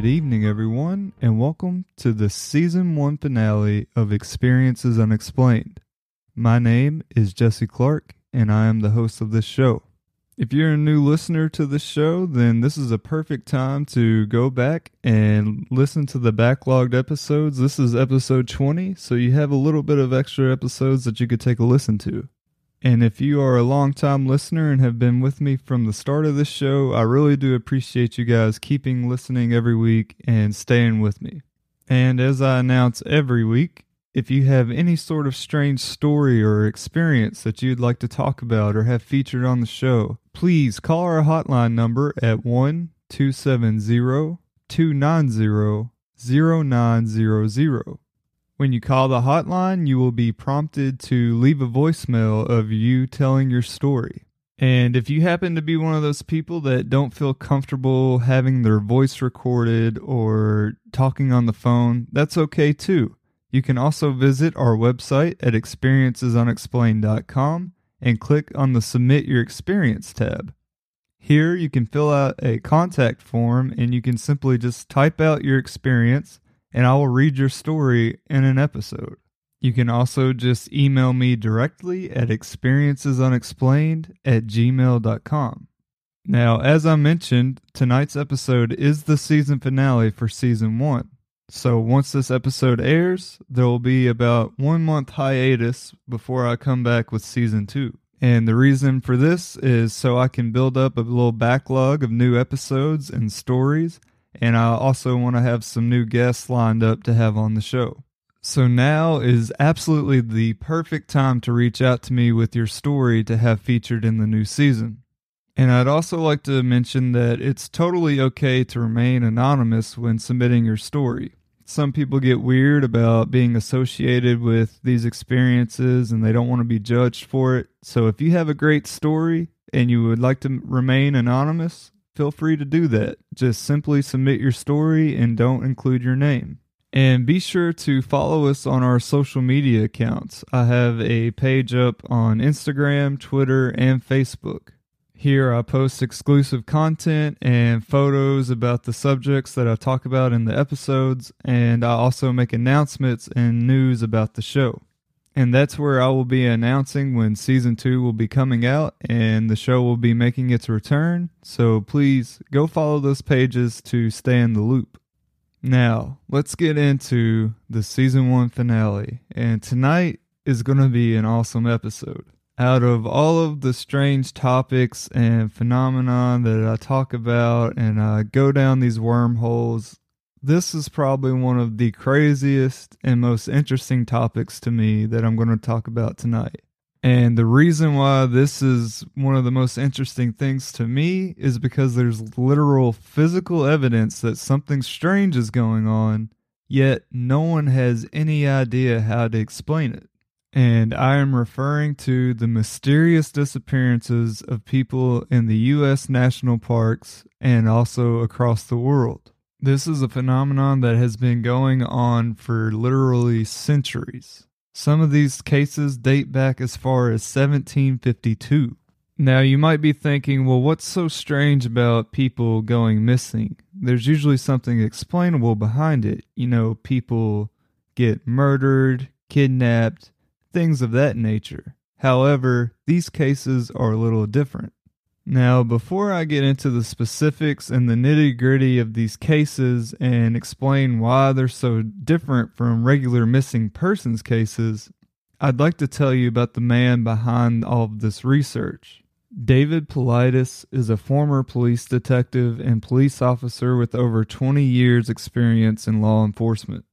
Good evening, everyone, and welcome to the season one finale of Experiences Unexplained. My name is Jesse Clark, and I am the host of this show. If you're a new listener to this show, then this is a perfect time to go back and listen to the backlogged episodes. This is episode 20, so you have a little bit of extra episodes that you could take a listen to. And if you are a long-time listener and have been with me from the start of this show, I really do appreciate you guys keeping listening every week and staying with me. And as I announce every week, if you have any sort of strange story or experience that you'd like to talk about or have featured on the show, please call our hotline number at 1 270 290 0900. When you call the hotline, you will be prompted to leave a voicemail of you telling your story. And if you happen to be one of those people that don't feel comfortable having their voice recorded or talking on the phone, that's okay too. You can also visit our website at experiencesunexplained.com and click on the Submit Your Experience tab. Here you can fill out a contact form and you can simply just type out your experience and I will read your story in an episode. You can also just email me directly at experiencesunexplained at gmail.com. Now, as I mentioned, tonight's episode is the season finale for season one. So once this episode airs, there will be about one month hiatus before I come back with season two. And the reason for this is so I can build up a little backlog of new episodes and stories and I also want to have some new guests lined up to have on the show. So now is absolutely the perfect time to reach out to me with your story to have featured in the new season. And I'd also like to mention that it's totally okay to remain anonymous when submitting your story. Some people get weird about being associated with these experiences and they don't want to be judged for it. So if you have a great story and you would like to remain anonymous, feel free to do that. Just simply submit your story and don't include your name. And be sure to follow us on our social media accounts. I have a page up on Instagram, Twitter, and Facebook. Here I post exclusive content and photos about the subjects that I talk about in the episodes, and I also make announcements and news about the show. And that's where I will be announcing when season two will be coming out and the show will be making its return. So please go follow those pages to stay in the loop. Now, let's get into the season one finale. And tonight is going to be an awesome episode. Out of all of the strange topics and phenomenon that I talk about and I go down these wormholes, this is probably one of the craziest and most interesting topics to me that I'm going to talk about tonight. And the reason why this is one of the most interesting things to me is because there's literal physical evidence that something strange is going on, yet no one has any idea how to explain it. And I am referring to the mysterious disappearances of people in the U.S. national parks and also across the world. This is a phenomenon that has been going on for literally centuries. Some of these cases date back as far as 1752. Now, you might be thinking, well, what's so strange about people going missing? There's usually something explainable behind it. You know, people get murdered, kidnapped, things of that nature. However, these cases are a little different. Now, before I get into the specifics and the nitty gritty of these cases and explain why they're so different from regular missing persons cases, I'd like to tell you about the man behind all of this research. David Paulides is a former police detective and police officer with over 20 years' experience in law enforcement.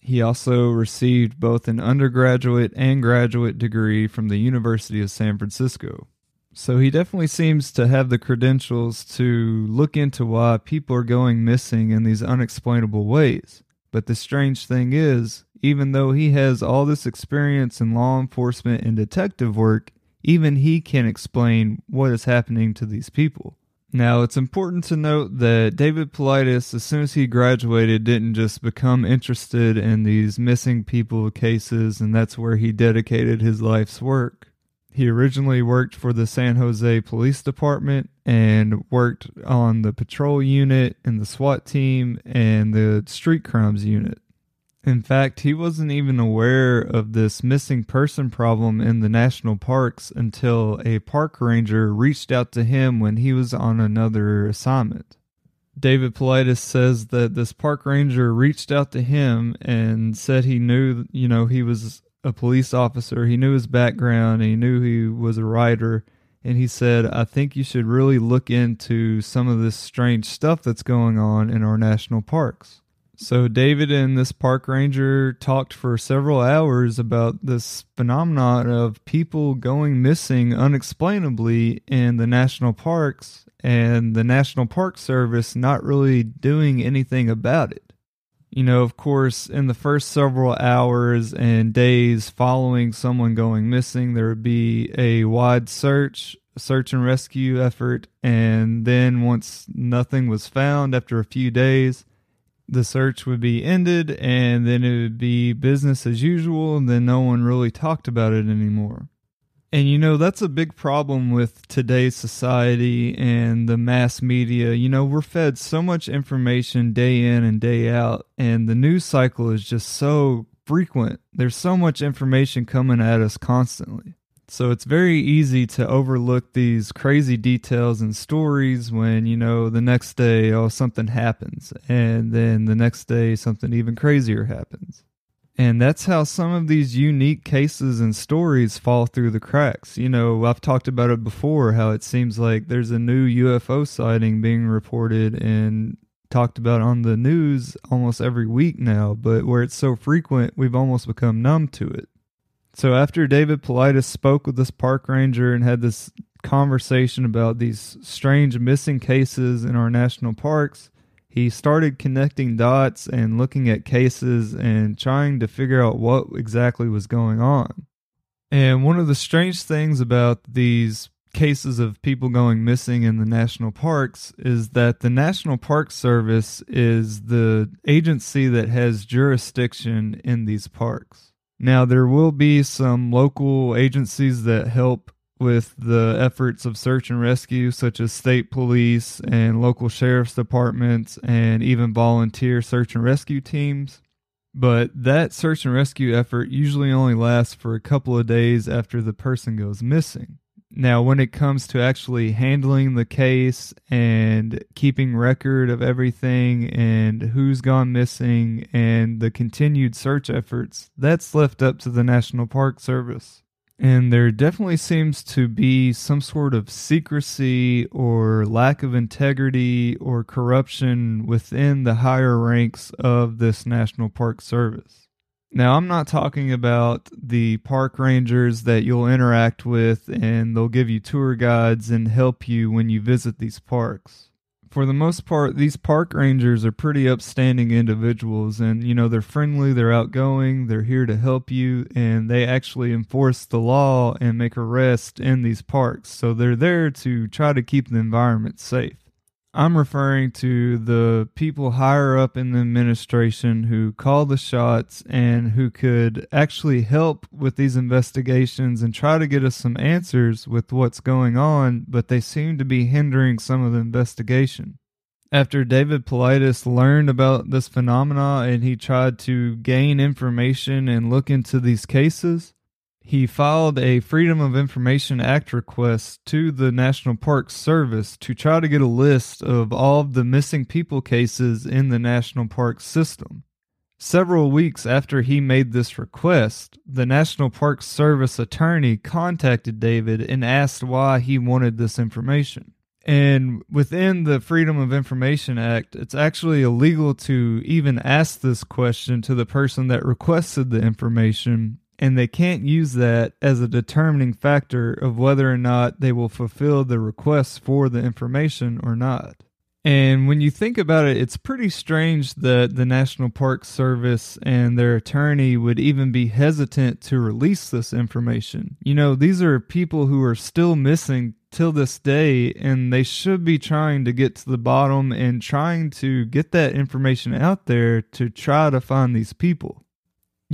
He also received both an undergraduate and graduate degree from the University of San Francisco. So he definitely seems to have the credentials to look into why people are going missing in these unexplainable ways. But the strange thing is, even though he has all this experience in law enforcement and detective work, even he can't explain what is happening to these people. Now, it's important to note that David Paulides, as soon as he graduated, didn't just become interested in these missing people cases, and that's where he dedicated his life's work. He originally worked for the San Jose Police Department and worked on the patrol unit and the SWAT team and the street crimes unit. In fact, he wasn't even aware of this missing person problem in the national parks until a park ranger reached out to him when he was on another assignment. David Paulides says that this park ranger reached out to him and said he knew, you know, he was a police officer. He knew his background. he knew he was a writer. And he said, I think you should really look into some of this strange stuff that's going on in our national parks. So, David and this park ranger talked for several hours about this phenomenon of people going missing unexplainably in the national parks and the National Park Service not really doing anything about it you know, of course, in the first several hours and days following someone going missing, there would be a wide search, search and rescue effort. And then once nothing was found after a few days, the search would be ended and then it would be business as usual. And then no one really talked about it anymore. And you know, that's a big problem with today's society and the mass media. You know, we're fed so much information day in and day out, and the news cycle is just so frequent. There's so much information coming at us constantly. So it's very easy to overlook these crazy details and stories when, you know, the next day, oh, something happens. And then the next day, something even crazier happens. And that's how some of these unique cases and stories fall through the cracks. You know, I've talked about it before how it seems like there's a new UFO sighting being reported and talked about on the news almost every week now, but where it's so frequent, we've almost become numb to it. So after David Paulides spoke with this park ranger and had this conversation about these strange missing cases in our national parks, he started connecting dots and looking at cases and trying to figure out what exactly was going on. And one of the strange things about these cases of people going missing in the national parks is that the National Park Service is the agency that has jurisdiction in these parks. Now, there will be some local agencies that help with the efforts of search and rescue, such as state police and local sheriff's departments, and even volunteer search and rescue teams. But that search and rescue effort usually only lasts for a couple of days after the person goes missing. Now, when it comes to actually handling the case and keeping record of everything and who's gone missing and the continued search efforts, that's left up to the National Park Service. And there definitely seems to be some sort of secrecy or lack of integrity or corruption within the higher ranks of this National Park Service. Now, I'm not talking about the park rangers that you'll interact with and they'll give you tour guides and help you when you visit these parks. For the most part, these park rangers are pretty upstanding individuals and, you know, they're friendly, they're outgoing, they're here to help you, and they actually enforce the law and make arrests in these parks. So they're there to try to keep the environment safe. I'm referring to the people higher up in the administration who call the shots and who could actually help with these investigations and try to get us some answers with what's going on, but they seem to be hindering some of the investigation. After David Paulides learned about this phenomena and he tried to gain information and look into these cases, he filed a Freedom of Information Act request to the National Park Service to try to get a list of all of the missing people cases in the national park system. Several weeks after he made this request, the National Park Service attorney contacted David and asked why he wanted this information. And within the Freedom of Information Act, it's actually illegal to even ask this question to the person that requested the information and they can't use that as a determining factor of whether or not they will fulfill the requests for the information or not. And when you think about it, it's pretty strange that the National Park Service and their attorney would even be hesitant to release this information. You know, these are people who are still missing till this day, and they should be trying to get to the bottom and trying to get that information out there to try to find these people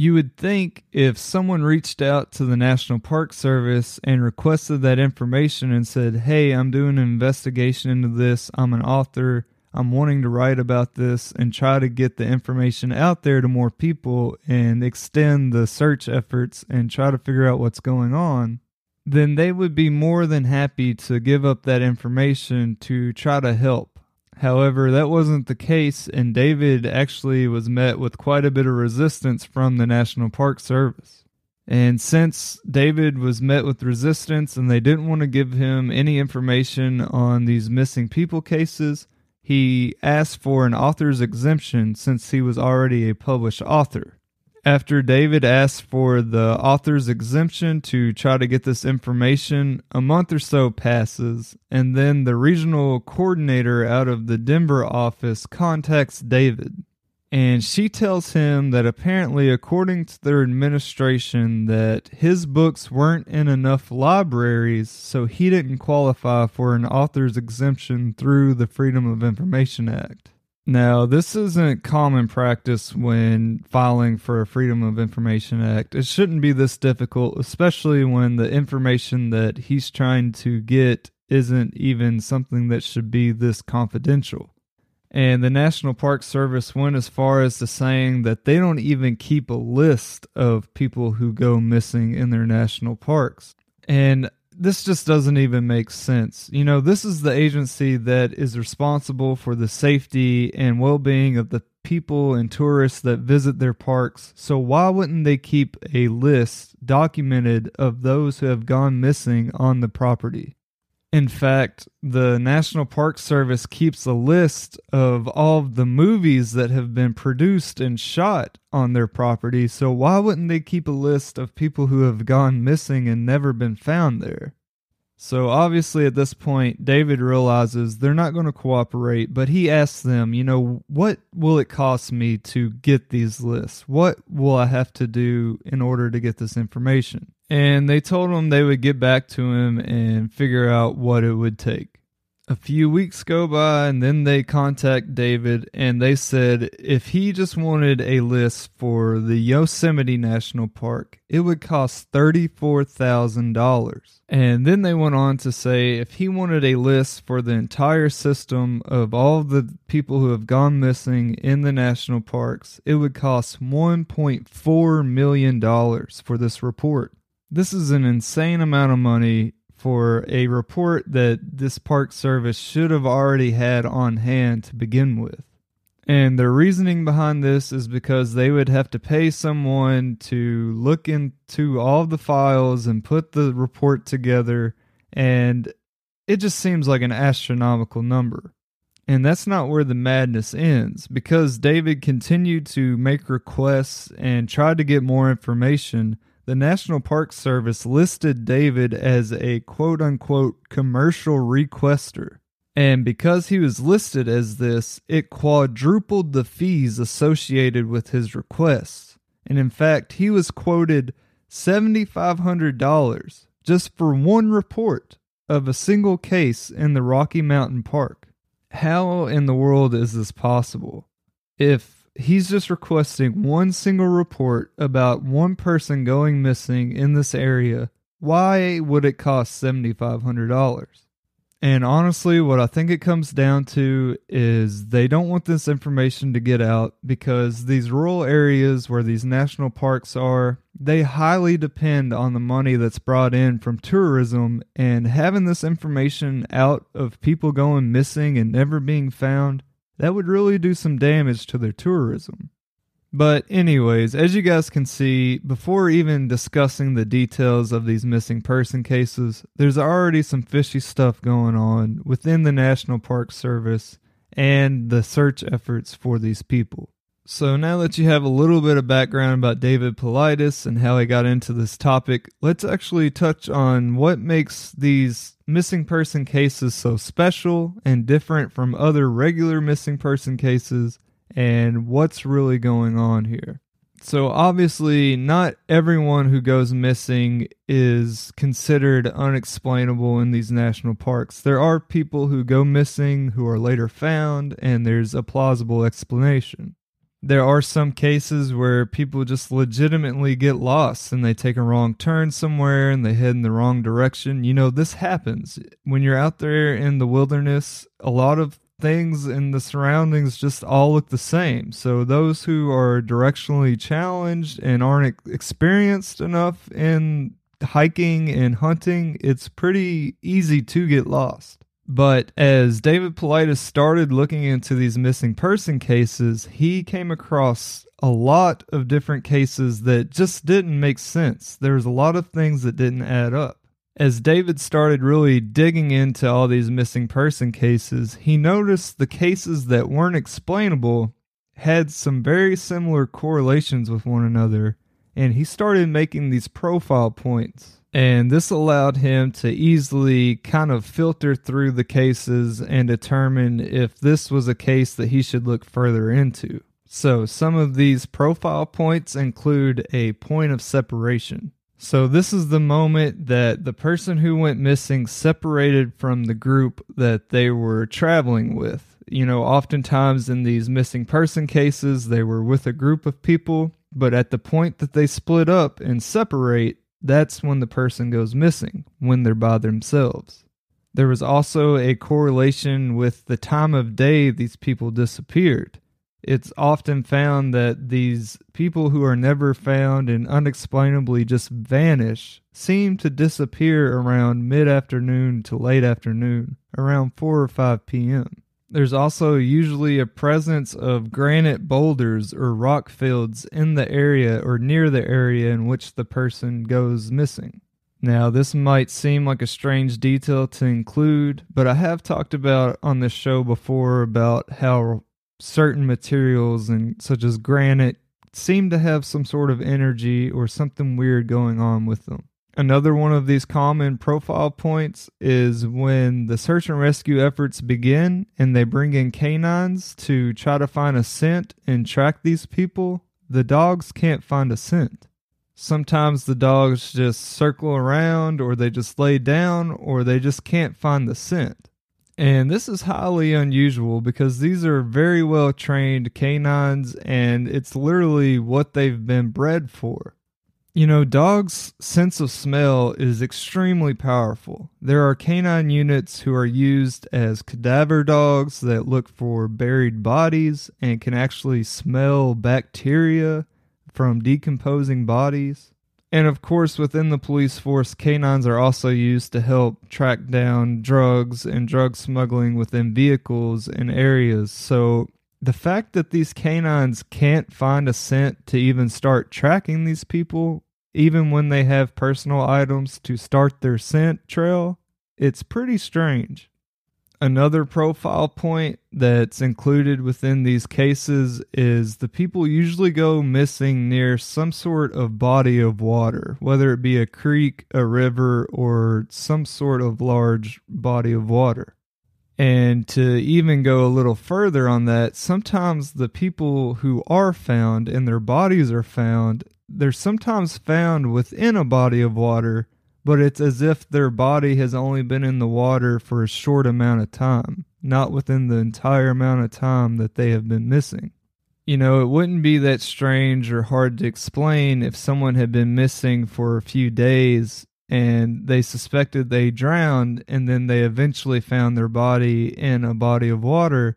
you would think if someone reached out to the National Park Service and requested that information and said, Hey, I'm doing an investigation into this, I'm an author, I'm wanting to write about this, and try to get the information out there to more people and extend the search efforts and try to figure out what's going on, then they would be more than happy to give up that information to try to help. However, that wasn't the case, and David actually was met with quite a bit of resistance from the National Park Service. And since David was met with resistance and they didn't want to give him any information on these missing people cases, he asked for an author's exemption since he was already a published author. After David asked for the author's exemption to try to get this information, a month or so passes, and then the regional coordinator out of the Denver office contacts David. And she tells him that apparently, according to their administration, that his books weren't in enough libraries, so he didn't qualify for an author's exemption through the Freedom of Information Act. Now, this isn't common practice when filing for a Freedom of Information Act. It shouldn't be this difficult, especially when the information that he's trying to get isn't even something that should be this confidential. And the National Park Service went as far as to saying that they don't even keep a list of people who go missing in their national parks. And this just doesn't even make sense. You know, this is the agency that is responsible for the safety and well being of the people and tourists that visit their parks. So, why wouldn't they keep a list documented of those who have gone missing on the property? In fact, the National Park Service keeps a list of all of the movies that have been produced and shot on their property. So, why wouldn't they keep a list of people who have gone missing and never been found there? So obviously at this point, David realizes they're not going to cooperate, but he asks them, you know, what will it cost me to get these lists? What will I have to do in order to get this information? And they told him they would get back to him and figure out what it would take a few weeks go by and then they contact David and they said if he just wanted a list for the Yosemite National Park, it would cost $34,000. And then they went on to say if he wanted a list for the entire system of all the people who have gone missing in the national parks, it would cost $1.4 million for this report. This is an insane amount of money for a report that this park service should have already had on hand to begin with. And the reasoning behind this is because they would have to pay someone to look into all the files and put the report together. And it just seems like an astronomical number. And that's not where the madness ends. Because David continued to make requests and tried to get more information, the National Park Service listed David as a quote unquote commercial requester. And because he was listed as this, it quadrupled the fees associated with his requests. And in fact, he was quoted $7,500 just for one report of a single case in the Rocky Mountain Park. How in the world is this possible? If he's just requesting one single report about one person going missing in this area, why would it cost $7,500? And honestly, what I think it comes down to is they don't want this information to get out because these rural areas where these national parks are, they highly depend on the money that's brought in from tourism. And having this information out of people going missing and never being found, that would really do some damage to their tourism. But, anyways, as you guys can see, before even discussing the details of these missing person cases, there's already some fishy stuff going on within the National Park Service and the search efforts for these people. So, now that you have a little bit of background about David Paulides and how he got into this topic, let's actually touch on what makes these missing person cases so special and different from other regular missing person cases and what's really going on here. So, obviously, not everyone who goes missing is considered unexplainable in these national parks. There are people who go missing who are later found, and there's a plausible explanation. There are some cases where people just legitimately get lost and they take a wrong turn somewhere and they head in the wrong direction. You know, this happens. When you're out there in the wilderness, a lot of things in the surroundings just all look the same. So those who are directionally challenged and aren't experienced enough in hiking and hunting, it's pretty easy to get lost. But as David Paulides started looking into these missing person cases, he came across a lot of different cases that just didn't make sense. There was a lot of things that didn't add up. As David started really digging into all these missing person cases, he noticed the cases that weren't explainable had some very similar correlations with one another, and he started making these profile points. And this allowed him to easily kind of filter through the cases and determine if this was a case that he should look further into. So, some of these profile points include a point of separation. So, this is the moment that the person who went missing separated from the group that they were traveling with. You know, oftentimes in these missing person cases, they were with a group of people, but at the point that they split up and separate, that's when the person goes missing, when they're by themselves. There was also a correlation with the time of day these people disappeared it's often found that these people who are never found and unexplainably just vanish seem to disappear around mid afternoon to late afternoon, around 4 or 5 p.m. There's also usually a presence of granite boulders or rock fields in the area or near the area in which the person goes missing. Now, this might seem like a strange detail to include, but I have talked about on this show before about how certain materials and such as granite seem to have some sort of energy or something weird going on with them. Another one of these common profile points is when the search and rescue efforts begin and they bring in canines to try to find a scent and track these people, the dogs can't find a scent. Sometimes the dogs just circle around or they just lay down or they just can't find the scent. And this is highly unusual because these are very well trained canines and it's literally what they've been bred for. You know, dogs' sense of smell is extremely powerful. There are canine units who are used as cadaver dogs that look for buried bodies and can actually smell bacteria from decomposing bodies. And of course, within the police force, canines are also used to help track down drugs and drug smuggling within vehicles and areas. So the fact that these canines can't find a scent to even start tracking these people, even when they have personal items to start their scent trail, it's pretty strange. Another profile point that's included within these cases is the people usually go missing near some sort of body of water, whether it be a creek, a river, or some sort of large body of water. And to even go a little further on that, sometimes the people who are found and their bodies are found, they're sometimes found within a body of water but it's as if their body has only been in the water for a short amount of time, not within the entire amount of time that they have been missing. You know, it wouldn't be that strange or hard to explain if someone had been missing for a few days and they suspected they drowned and then they eventually found their body in a body of water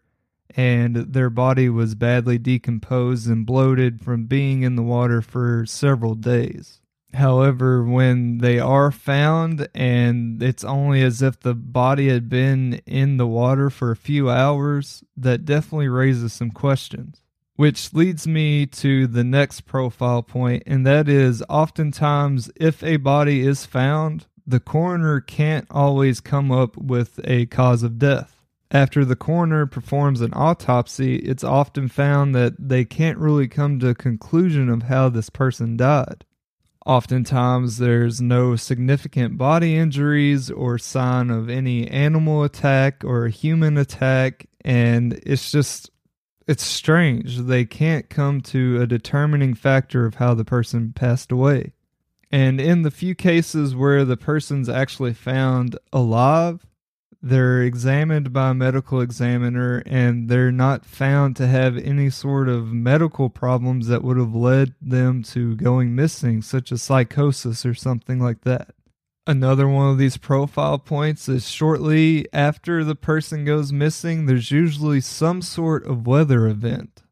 and their body was badly decomposed and bloated from being in the water for several days. However, when they are found and it's only as if the body had been in the water for a few hours, that definitely raises some questions. Which leads me to the next profile point, and that is oftentimes if a body is found, the coroner can't always come up with a cause of death. After the coroner performs an autopsy, it's often found that they can't really come to a conclusion of how this person died. Oftentimes, there's no significant body injuries or sign of any animal attack or human attack, and it's just it's strange. They can't come to a determining factor of how the person passed away. And in the few cases where the person's actually found alive, they're examined by a medical examiner and they're not found to have any sort of medical problems that would have led them to going missing, such as psychosis or something like that. Another one of these profile points is shortly after the person goes missing, there's usually some sort of weather event.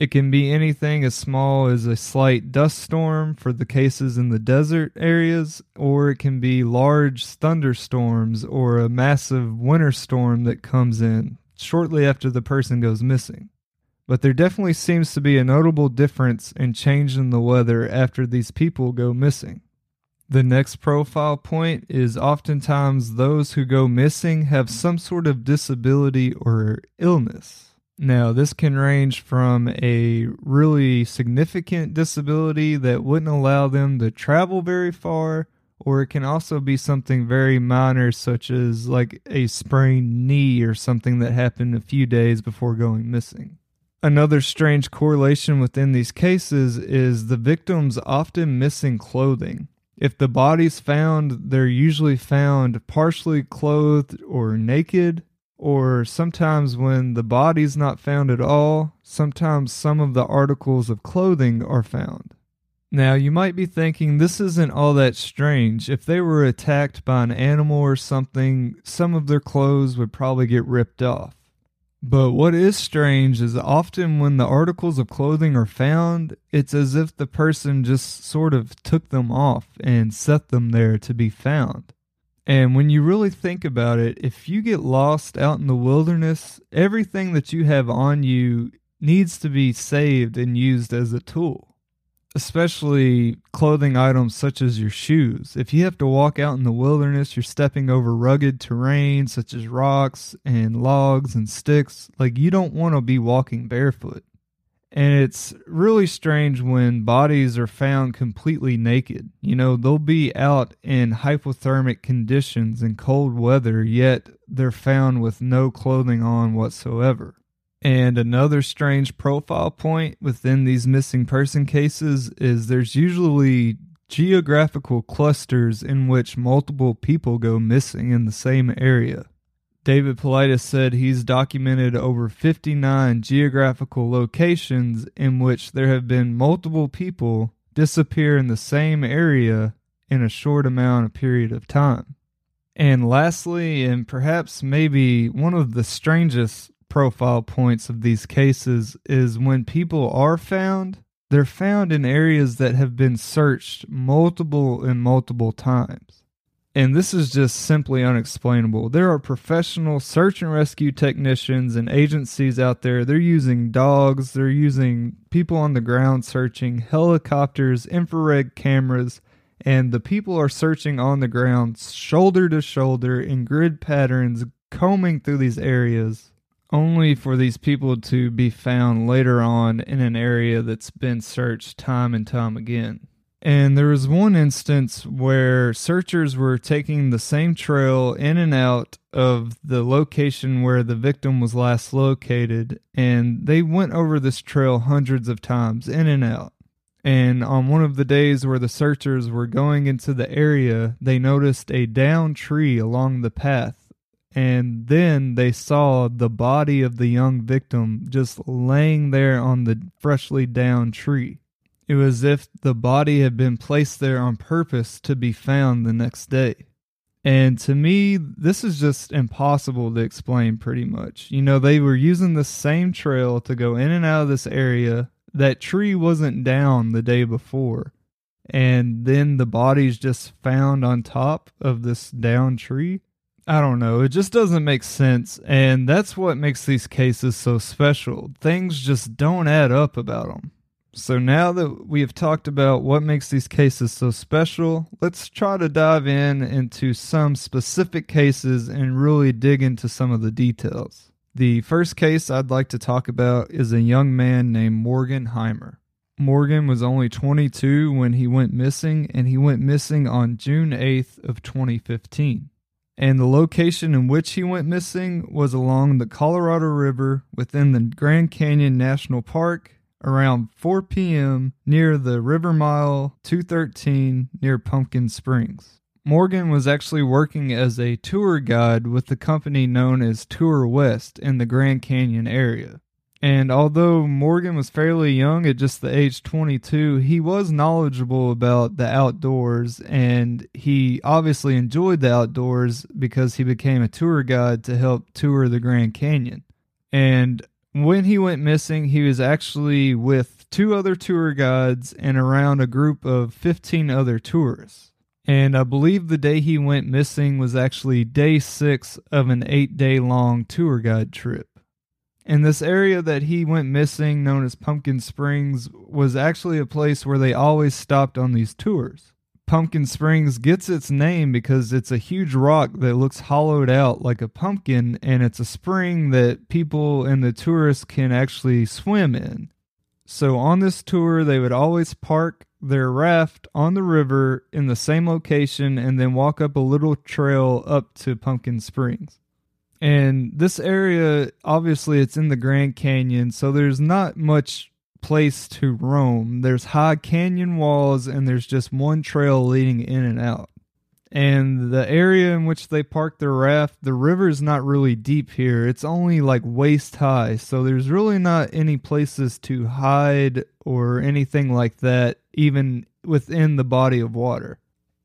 It can be anything as small as a slight dust storm for the cases in the desert areas, or it can be large thunderstorms or a massive winter storm that comes in shortly after the person goes missing. But there definitely seems to be a notable difference in change in the weather after these people go missing. The next profile point is oftentimes those who go missing have some sort of disability or illness. Now, this can range from a really significant disability that wouldn't allow them to travel very far, or it can also be something very minor, such as like a sprained knee or something that happened a few days before going missing. Another strange correlation within these cases is the victims often missing clothing. If the body's found, they're usually found partially clothed or naked, or sometimes when the body's not found at all, sometimes some of the articles of clothing are found. Now, you might be thinking this isn't all that strange. If they were attacked by an animal or something, some of their clothes would probably get ripped off. But what is strange is often when the articles of clothing are found, it's as if the person just sort of took them off and set them there to be found. And when you really think about it, if you get lost out in the wilderness, everything that you have on you needs to be saved and used as a tool, especially clothing items such as your shoes. If you have to walk out in the wilderness, you're stepping over rugged terrain such as rocks and logs and sticks, like you don't want to be walking barefoot. And it's really strange when bodies are found completely naked. You know, they'll be out in hypothermic conditions in cold weather, yet they're found with no clothing on whatsoever. And another strange profile point within these missing person cases is there's usually geographical clusters in which multiple people go missing in the same area. David Paulides said he's documented over 59 geographical locations in which there have been multiple people disappear in the same area in a short amount of period of time. And lastly, and perhaps maybe one of the strangest profile points of these cases is when people are found, they're found in areas that have been searched multiple and multiple times. And this is just simply unexplainable. There are professional search and rescue technicians and agencies out there. They're using dogs, they're using people on the ground searching, helicopters, infrared cameras, and the people are searching on the ground shoulder to shoulder in grid patterns, combing through these areas only for these people to be found later on in an area that's been searched time and time again. And there was one instance where searchers were taking the same trail in and out of the location where the victim was last located, and they went over this trail hundreds of times in and out. And on one of the days where the searchers were going into the area, they noticed a down tree along the path. And then they saw the body of the young victim just laying there on the freshly down tree. It was as if the body had been placed there on purpose to be found the next day. And to me, this is just impossible to explain pretty much. You know, they were using the same trail to go in and out of this area. That tree wasn't down the day before. And then the body's just found on top of this down tree. I don't know. It just doesn't make sense. And that's what makes these cases so special. Things just don't add up about them. So now that we have talked about what makes these cases so special, let's try to dive in into some specific cases and really dig into some of the details. The first case I'd like to talk about is a young man named Morgan Heimer. Morgan was only 22 when he went missing and he went missing on June 8th of 2015. And the location in which he went missing was along the Colorado River within the Grand Canyon National Park around 4 p.m. near the River Mile 213 near Pumpkin Springs. Morgan was actually working as a tour guide with the company known as Tour West in the Grand Canyon area. And although Morgan was fairly young at just the age 22, he was knowledgeable about the outdoors and he obviously enjoyed the outdoors because he became a tour guide to help tour the Grand Canyon. And when he went missing, he was actually with two other tour guides and around a group of 15 other tourists. And I believe the day he went missing was actually day six of an eight day long tour guide trip. And this area that he went missing, known as Pumpkin Springs, was actually a place where they always stopped on these tours. Pumpkin Springs gets its name because it's a huge rock that looks hollowed out like a pumpkin, and it's a spring that people and the tourists can actually swim in. So on this tour, they would always park their raft on the river in the same location and then walk up a little trail up to Pumpkin Springs. And this area, obviously, it's in the Grand Canyon, so there's not much place to roam. There's high canyon walls and there's just one trail leading in and out. And the area in which they park their raft, the river is not really deep here. It's only like waist high. So there's really not any places to hide or anything like that, even within the body of water.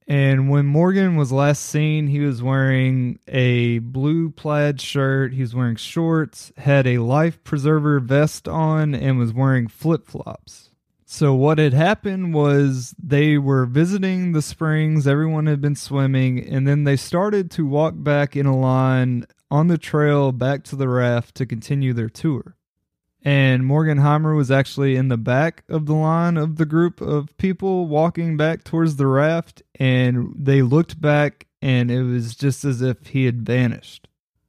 And when Morgan was last seen, he was wearing a blue plaid shirt. He was wearing shorts, had a life preserver vest on, and was wearing flip flops. So, what had happened was they were visiting the springs, everyone had been swimming, and then they started to walk back in a line on the trail back to the raft to continue their tour and Morgan Heimer was actually in the back of the line of the group of people walking back towards the raft, and they looked back, and it was just as if he had vanished.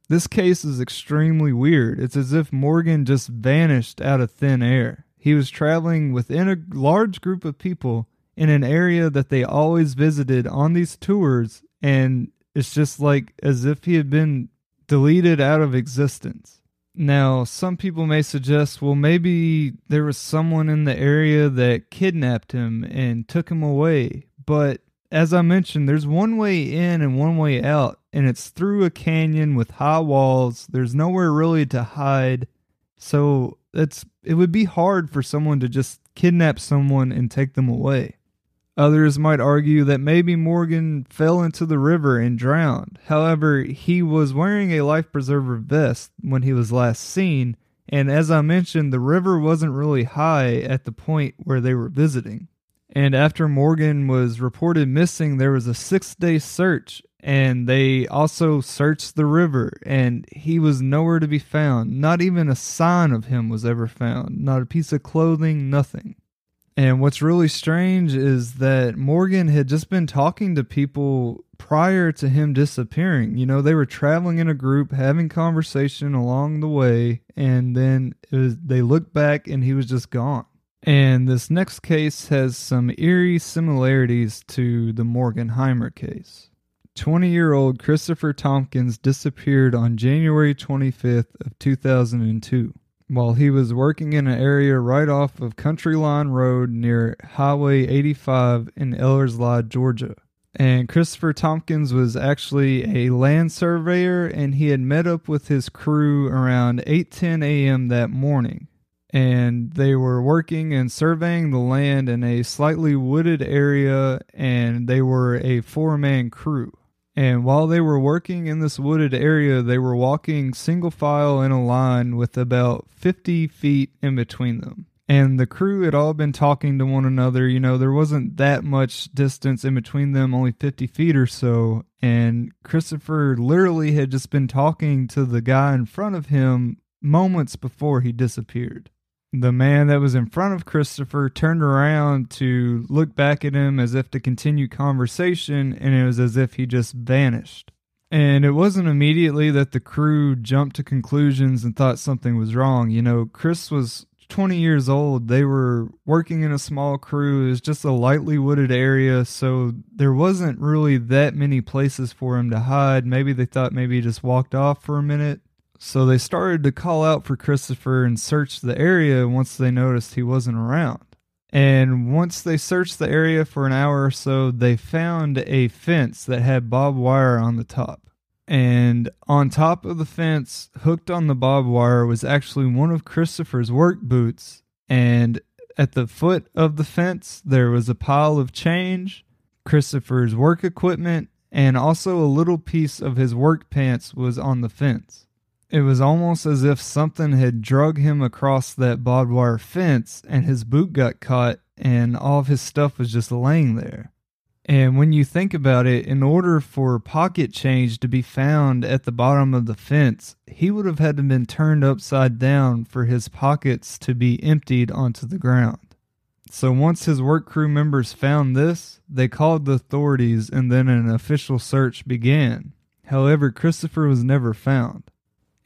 This case is extremely weird. It's as if Morgan just vanished out of thin air. He was traveling within a large group of people in an area that they always visited on these tours, and it's just like as if he had been deleted out of existence. Now, some people may suggest, well, maybe there was someone in the area that kidnapped him and took him away. But as I mentioned, there's one way in and one way out, and it's through a canyon with high walls. There's nowhere really to hide. So it's it would be hard for someone to just kidnap someone and take them away. Others might argue that maybe Morgan fell into the river and drowned. However, he was wearing a life preserver vest when he was last seen, and as I mentioned, the river wasn't really high at the point where they were visiting. And after Morgan was reported missing, there was a six day search, and they also searched the river, and he was nowhere to be found. Not even a sign of him was ever found, not a piece of clothing, nothing. And what's really strange is that Morgan had just been talking to people prior to him disappearing. You know, they were traveling in a group, having conversation along the way, and then was, they looked back and he was just gone. And this next case has some eerie similarities to the Morgan Heimer case. 20 year old Christopher Tompkins disappeared on January 25th of 2002 while he was working in an area right off of County Line Road near Highway 85 in Ellerslie, Georgia. And Christopher Tompkins was actually a land surveyor and he had met up with his crew around 8:10 a.m. that morning. And they were working and surveying the land in a slightly wooded area and they were a four-man crew. And while they were working in this wooded area, they were walking single file in a line with about 50 feet in between them. And the crew had all been talking to one another. You know, there wasn't that much distance in between them, only 50 feet or so. And Christopher literally had just been talking to the guy in front of him moments before he disappeared the man that was in front of Christopher turned around to look back at him as if to continue conversation, and it was as if he just vanished. And it wasn't immediately that the crew jumped to conclusions and thought something was wrong. You know, Chris was 20 years old. They were working in a small crew. It was just a lightly wooded area, so there wasn't really that many places for him to hide. Maybe they thought maybe he just walked off for a minute. So they started to call out for Christopher and search the area once they noticed he wasn't around. And once they searched the area for an hour or so, they found a fence that had barbed wire on the top. And on top of the fence, hooked on the barbed wire, was actually one of Christopher's work boots. And at the foot of the fence, there was a pile of change, Christopher's work equipment, and also a little piece of his work pants was on the fence. It was almost as if something had drug him across that barbed wire fence and his boot got caught and all of his stuff was just laying there. And when you think about it, in order for pocket change to be found at the bottom of the fence, he would have had to been turned upside down for his pockets to be emptied onto the ground. So once his work crew members found this, they called the authorities and then an official search began. However, Christopher was never found.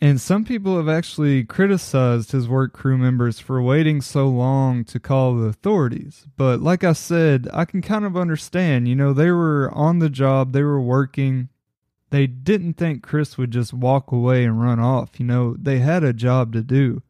And some people have actually criticized his work crew members for waiting so long to call the authorities. But like I said, I can kind of understand. You know, they were on the job, they were working. They didn't think Chris would just walk away and run off. You know, they had a job to do.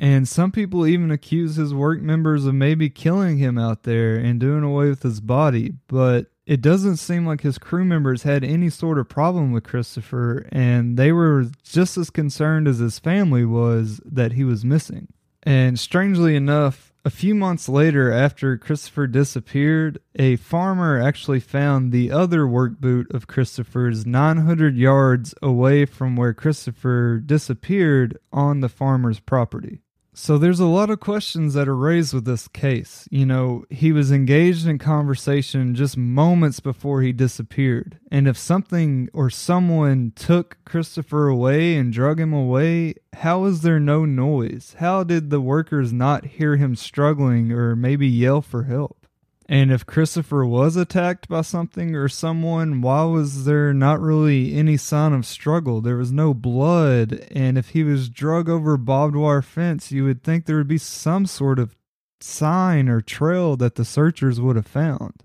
And some people even accuse his work members of maybe killing him out there and doing away with his body. But it doesn't seem like his crew members had any sort of problem with Christopher, and they were just as concerned as his family was that he was missing. And strangely enough, a few months later, after Christopher disappeared, a farmer actually found the other work boot of Christopher's 900 yards away from where Christopher disappeared on the farmer's property. So there's a lot of questions that are raised with this case. You know, he was engaged in conversation just moments before he disappeared. And if something or someone took Christopher away and drug him away, how is there no noise? How did the workers not hear him struggling or maybe yell for help? And if Christopher was attacked by something or someone, why was there not really any sign of struggle? There was no blood. And if he was drug over barbed wire fence, you would think there would be some sort of sign or trail that the searchers would have found.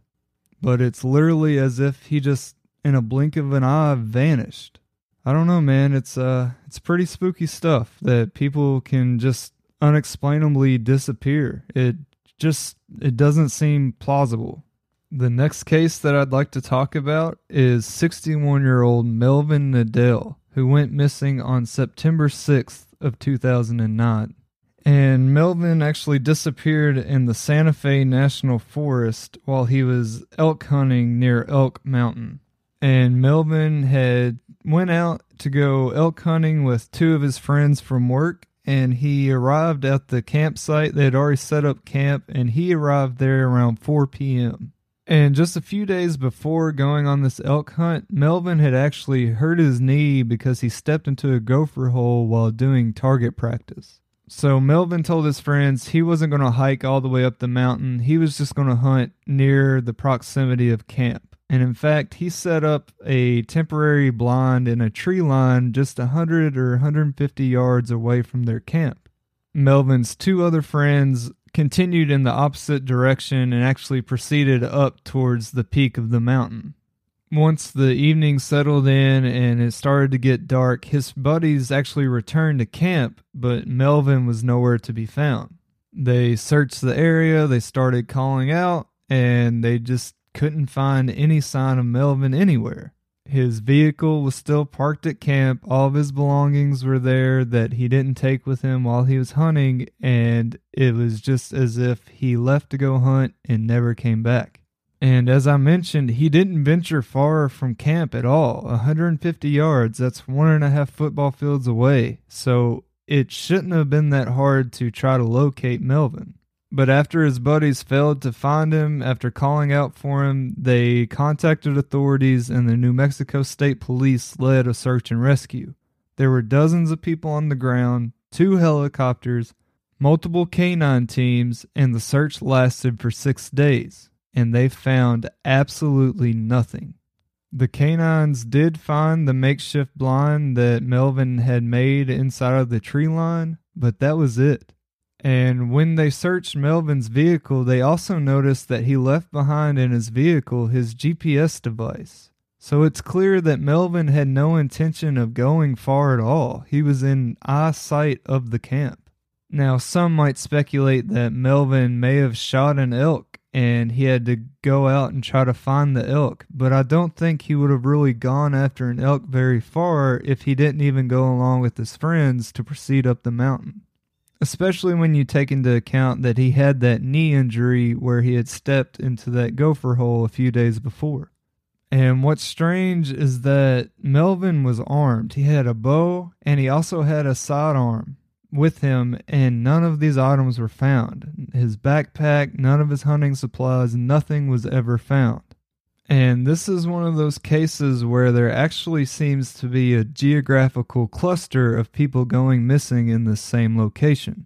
But it's literally as if he just, in a blink of an eye, vanished. I don't know, man. It's uh, it's pretty spooky stuff that people can just unexplainably disappear. It just it doesn't seem plausible. The next case that I'd like to talk about is 61-year-old Melvin Nadell, who went missing on September 6th of 2009. And Melvin actually disappeared in the Santa Fe National Forest while he was elk hunting near Elk Mountain. And Melvin had went out to go elk hunting with two of his friends from work and he arrived at the campsite. They had already set up camp, and he arrived there around 4 p.m. And just a few days before going on this elk hunt, Melvin had actually hurt his knee because he stepped into a gopher hole while doing target practice. So Melvin told his friends he wasn't going to hike all the way up the mountain. He was just going to hunt near the proximity of camp. And in fact, he set up a temporary blind in a tree line just 100 or 150 yards away from their camp. Melvin's two other friends continued in the opposite direction and actually proceeded up towards the peak of the mountain. Once the evening settled in and it started to get dark, his buddies actually returned to camp, but Melvin was nowhere to be found. They searched the area, they started calling out, and they just couldn't find any sign of Melvin anywhere. His vehicle was still parked at camp. All of his belongings were there that he didn't take with him while he was hunting, and it was just as if he left to go hunt and never came back. And as I mentioned, he didn't venture far from camp at all 150 yards, that's one and a half football fields away. So it shouldn't have been that hard to try to locate Melvin. But after his buddies failed to find him after calling out for him, they contacted authorities and the New Mexico State Police led a search and rescue. There were dozens of people on the ground, two helicopters, multiple canine teams, and the search lasted for six days, and they found absolutely nothing. The canines did find the makeshift blind that Melvin had made inside of the tree line, but that was it. And when they searched Melvin's vehicle, they also noticed that he left behind in his vehicle his GPS device. So it's clear that Melvin had no intention of going far at all. He was in eyesight of the camp. Now, some might speculate that Melvin may have shot an elk and he had to go out and try to find the elk, but I don't think he would have really gone after an elk very far if he didn't even go along with his friends to proceed up the mountain especially when you take into account that he had that knee injury where he had stepped into that gopher hole a few days before. And what's strange is that Melvin was armed. He had a bow and he also had a sidearm with him, and none of these items were found. His backpack, none of his hunting supplies, nothing was ever found. And this is one of those cases where there actually seems to be a geographical cluster of people going missing in the same location.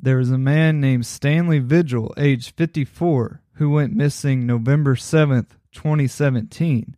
There is a man named Stanley Vigil, age 54, who went missing November 7th, 2017,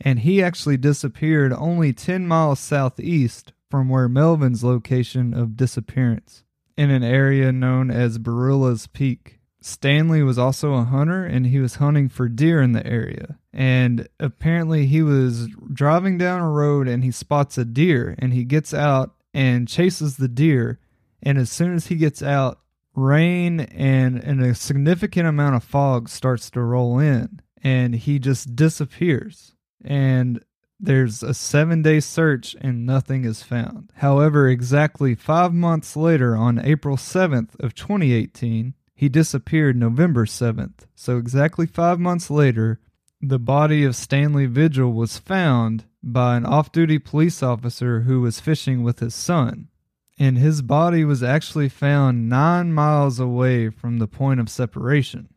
and he actually disappeared only 10 miles southeast from where Melvin's location of disappearance, in an area known as Barilla's Peak. Stanley was also a hunter and he was hunting for deer in the area. And apparently, he was driving down a road and he spots a deer and he gets out and chases the deer. And as soon as he gets out, rain and, and a significant amount of fog starts to roll in and he just disappears. And there's a seven day search and nothing is found. However, exactly five months later, on April 7th of 2018, he disappeared November 7th, so exactly five months later, the body of Stanley Vigil was found by an off duty police officer who was fishing with his son. And his body was actually found nine miles away from the point of separation.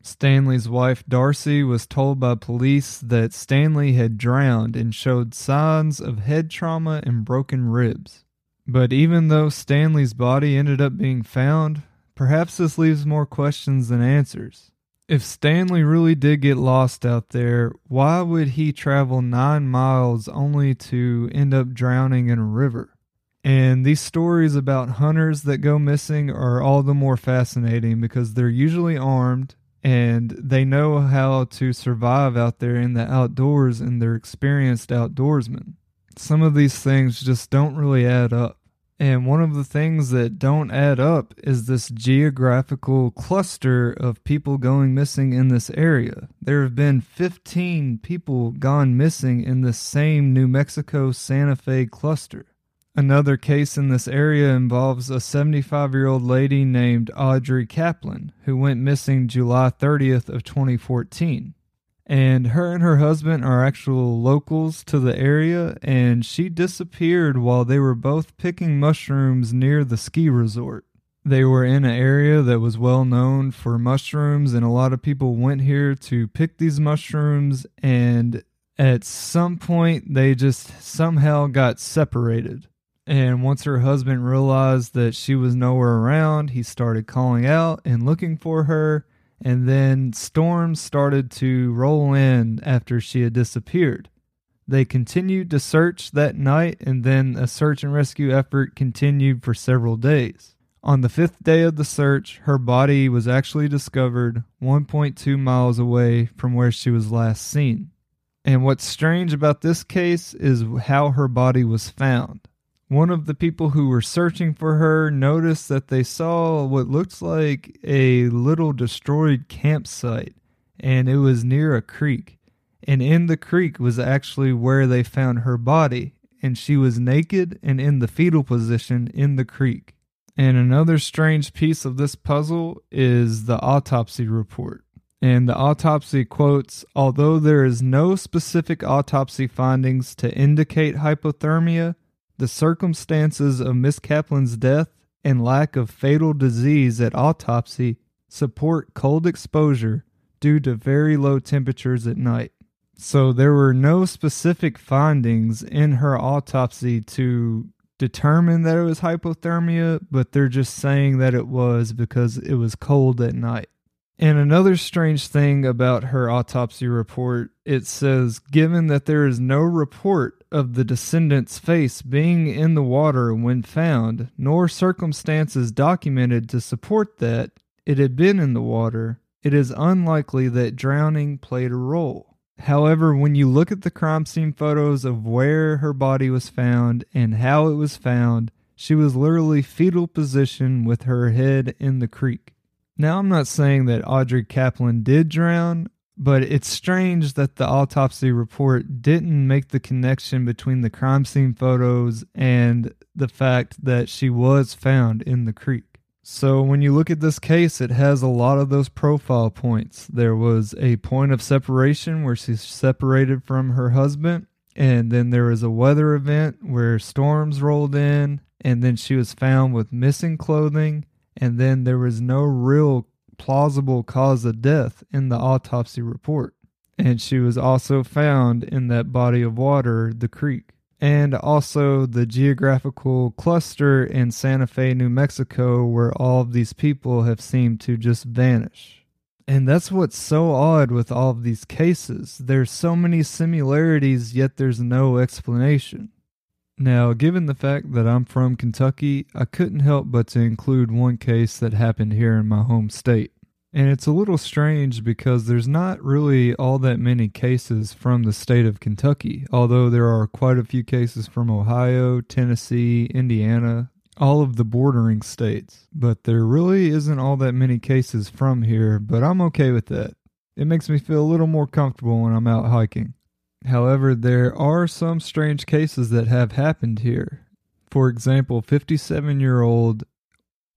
Stanley's wife Darcy was told by police that Stanley had drowned and showed signs of head trauma and broken ribs. But even though Stanley's body ended up being found, Perhaps this leaves more questions than answers. If Stanley really did get lost out there, why would he travel nine miles only to end up drowning in a river? And these stories about hunters that go missing are all the more fascinating because they're usually armed and they know how to survive out there in the outdoors and they're experienced outdoorsmen. Some of these things just don't really add up. And one of the things that don't add up is this geographical cluster of people going missing in this area. There have been 15 people gone missing in the same New Mexico Santa Fe cluster. Another case in this area involves a 75 year old lady named Audrey Kaplan who went missing July 30th of 2014 and her and her husband are actual locals to the area and she disappeared while they were both picking mushrooms near the ski resort. They were in an area that was well known for mushrooms and a lot of people went here to pick these mushrooms and at some point they just somehow got separated. And once her husband realized that she was nowhere around he started calling out and looking for her and then storms started to roll in after she had disappeared. They continued to search that night, and then a search and rescue effort continued for several days. On the fifth day of the search, her body was actually discovered 1.2 miles away from where she was last seen. And what's strange about this case is how her body was found. One of the people who were searching for her noticed that they saw what looked like a little destroyed campsite, and it was near a creek. And in the creek was actually where they found her body, and she was naked and in the fetal position in the creek. And another strange piece of this puzzle is the autopsy report. And the autopsy quotes Although there is no specific autopsy findings to indicate hypothermia, the circumstances of Miss Kaplan's death and lack of fatal disease at autopsy support cold exposure due to very low temperatures at night. So there were no specific findings in her autopsy to determine that it was hypothermia, but they're just saying that it was because it was cold at night. And another strange thing about her autopsy report, it says given that there is no report of the descendant's face being in the water when found, nor circumstances documented to support that it had been in the water, it is unlikely that drowning played a role. However, when you look at the crime scene photos of where her body was found and how it was found, she was literally fetal position with her head in the creek. Now, I'm not saying that Audrey Kaplan did drown, but it's strange that the autopsy report didn't make the connection between the crime scene photos and the fact that she was found in the creek. So when you look at this case, it has a lot of those profile points. There was a point of separation where she's separated from her husband, and then there was a weather event where storms rolled in, and then she was found with missing clothing, and then there was no real plausible cause of death in the autopsy report. And she was also found in that body of water, the creek and also the geographical cluster in Santa Fe, New Mexico, where all of these people have seemed to just vanish. And that's what's so odd with all of these cases. There's so many similarities, yet there's no explanation. Now, given the fact that I'm from Kentucky, I couldn't help but to include one case that happened here in my home state. And it's a little strange because there's not really all that many cases from the state of Kentucky, although there are quite a few cases from Ohio, Tennessee, Indiana, all of the bordering states. But there really isn't all that many cases from here, but I'm okay with that. It makes me feel a little more comfortable when I'm out hiking. However, there are some strange cases that have happened here. For example, 57 year old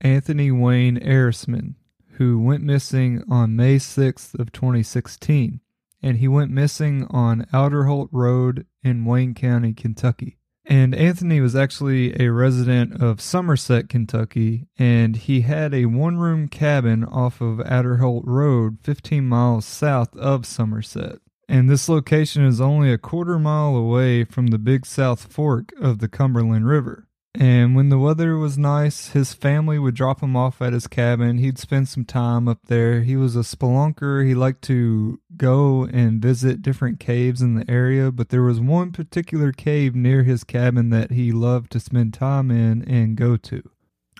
Anthony Wayne Ehresmann who went missing on May 6th of 2016, and he went missing on Outer Road in Wayne County, Kentucky. And Anthony was actually a resident of Somerset, Kentucky, and he had a one room cabin off of Outer Road, 15 miles south of Somerset. And this location is only a quarter mile away from the Big South Fork of the Cumberland River. And when the weather was nice, his family would drop him off at his cabin. He'd spend some time up there. He was a spelunker. He liked to go and visit different caves in the area, but there was one particular cave near his cabin that he loved to spend time in and go to.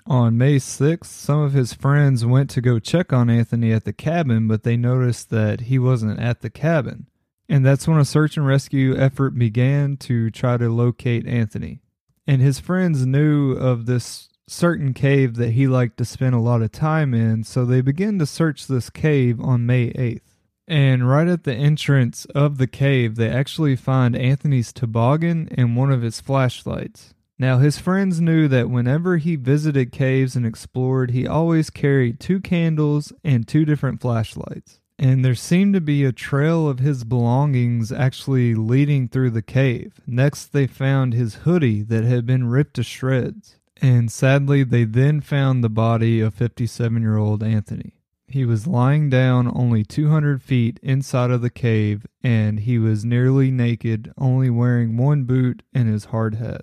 On May 6th, some of his friends went to go check on Anthony at the cabin, but they noticed that he wasn't at the cabin. And that's when a search and rescue effort began to try to locate Anthony and his friends knew of this certain cave that he liked to spend a lot of time in, so they began to search this cave on May 8th. And right at the entrance of the cave, they actually find Anthony's toboggan and one of his flashlights. Now, his friends knew that whenever he visited caves and explored, he always carried two candles and two different flashlights and there seemed to be a trail of his belongings actually leading through the cave. Next, they found his hoodie that had been ripped to shreds. And sadly, they then found the body of 57 year old Anthony. He was lying down only 200 feet inside of the cave, and he was nearly naked, only wearing one boot and his hard hat.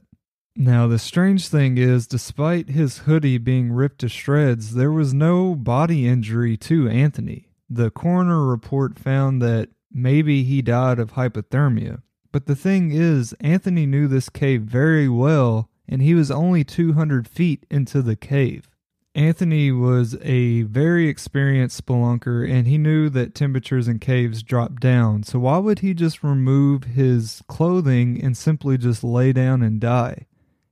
Now, the strange thing is, despite his hoodie being ripped to shreds, there was no body injury to Anthony. The coroner report found that maybe he died of hypothermia. But the thing is, Anthony knew this cave very well, and he was only 200 feet into the cave. Anthony was a very experienced spelunker and he knew that temperatures in caves drop down. So, why would he just remove his clothing and simply just lay down and die?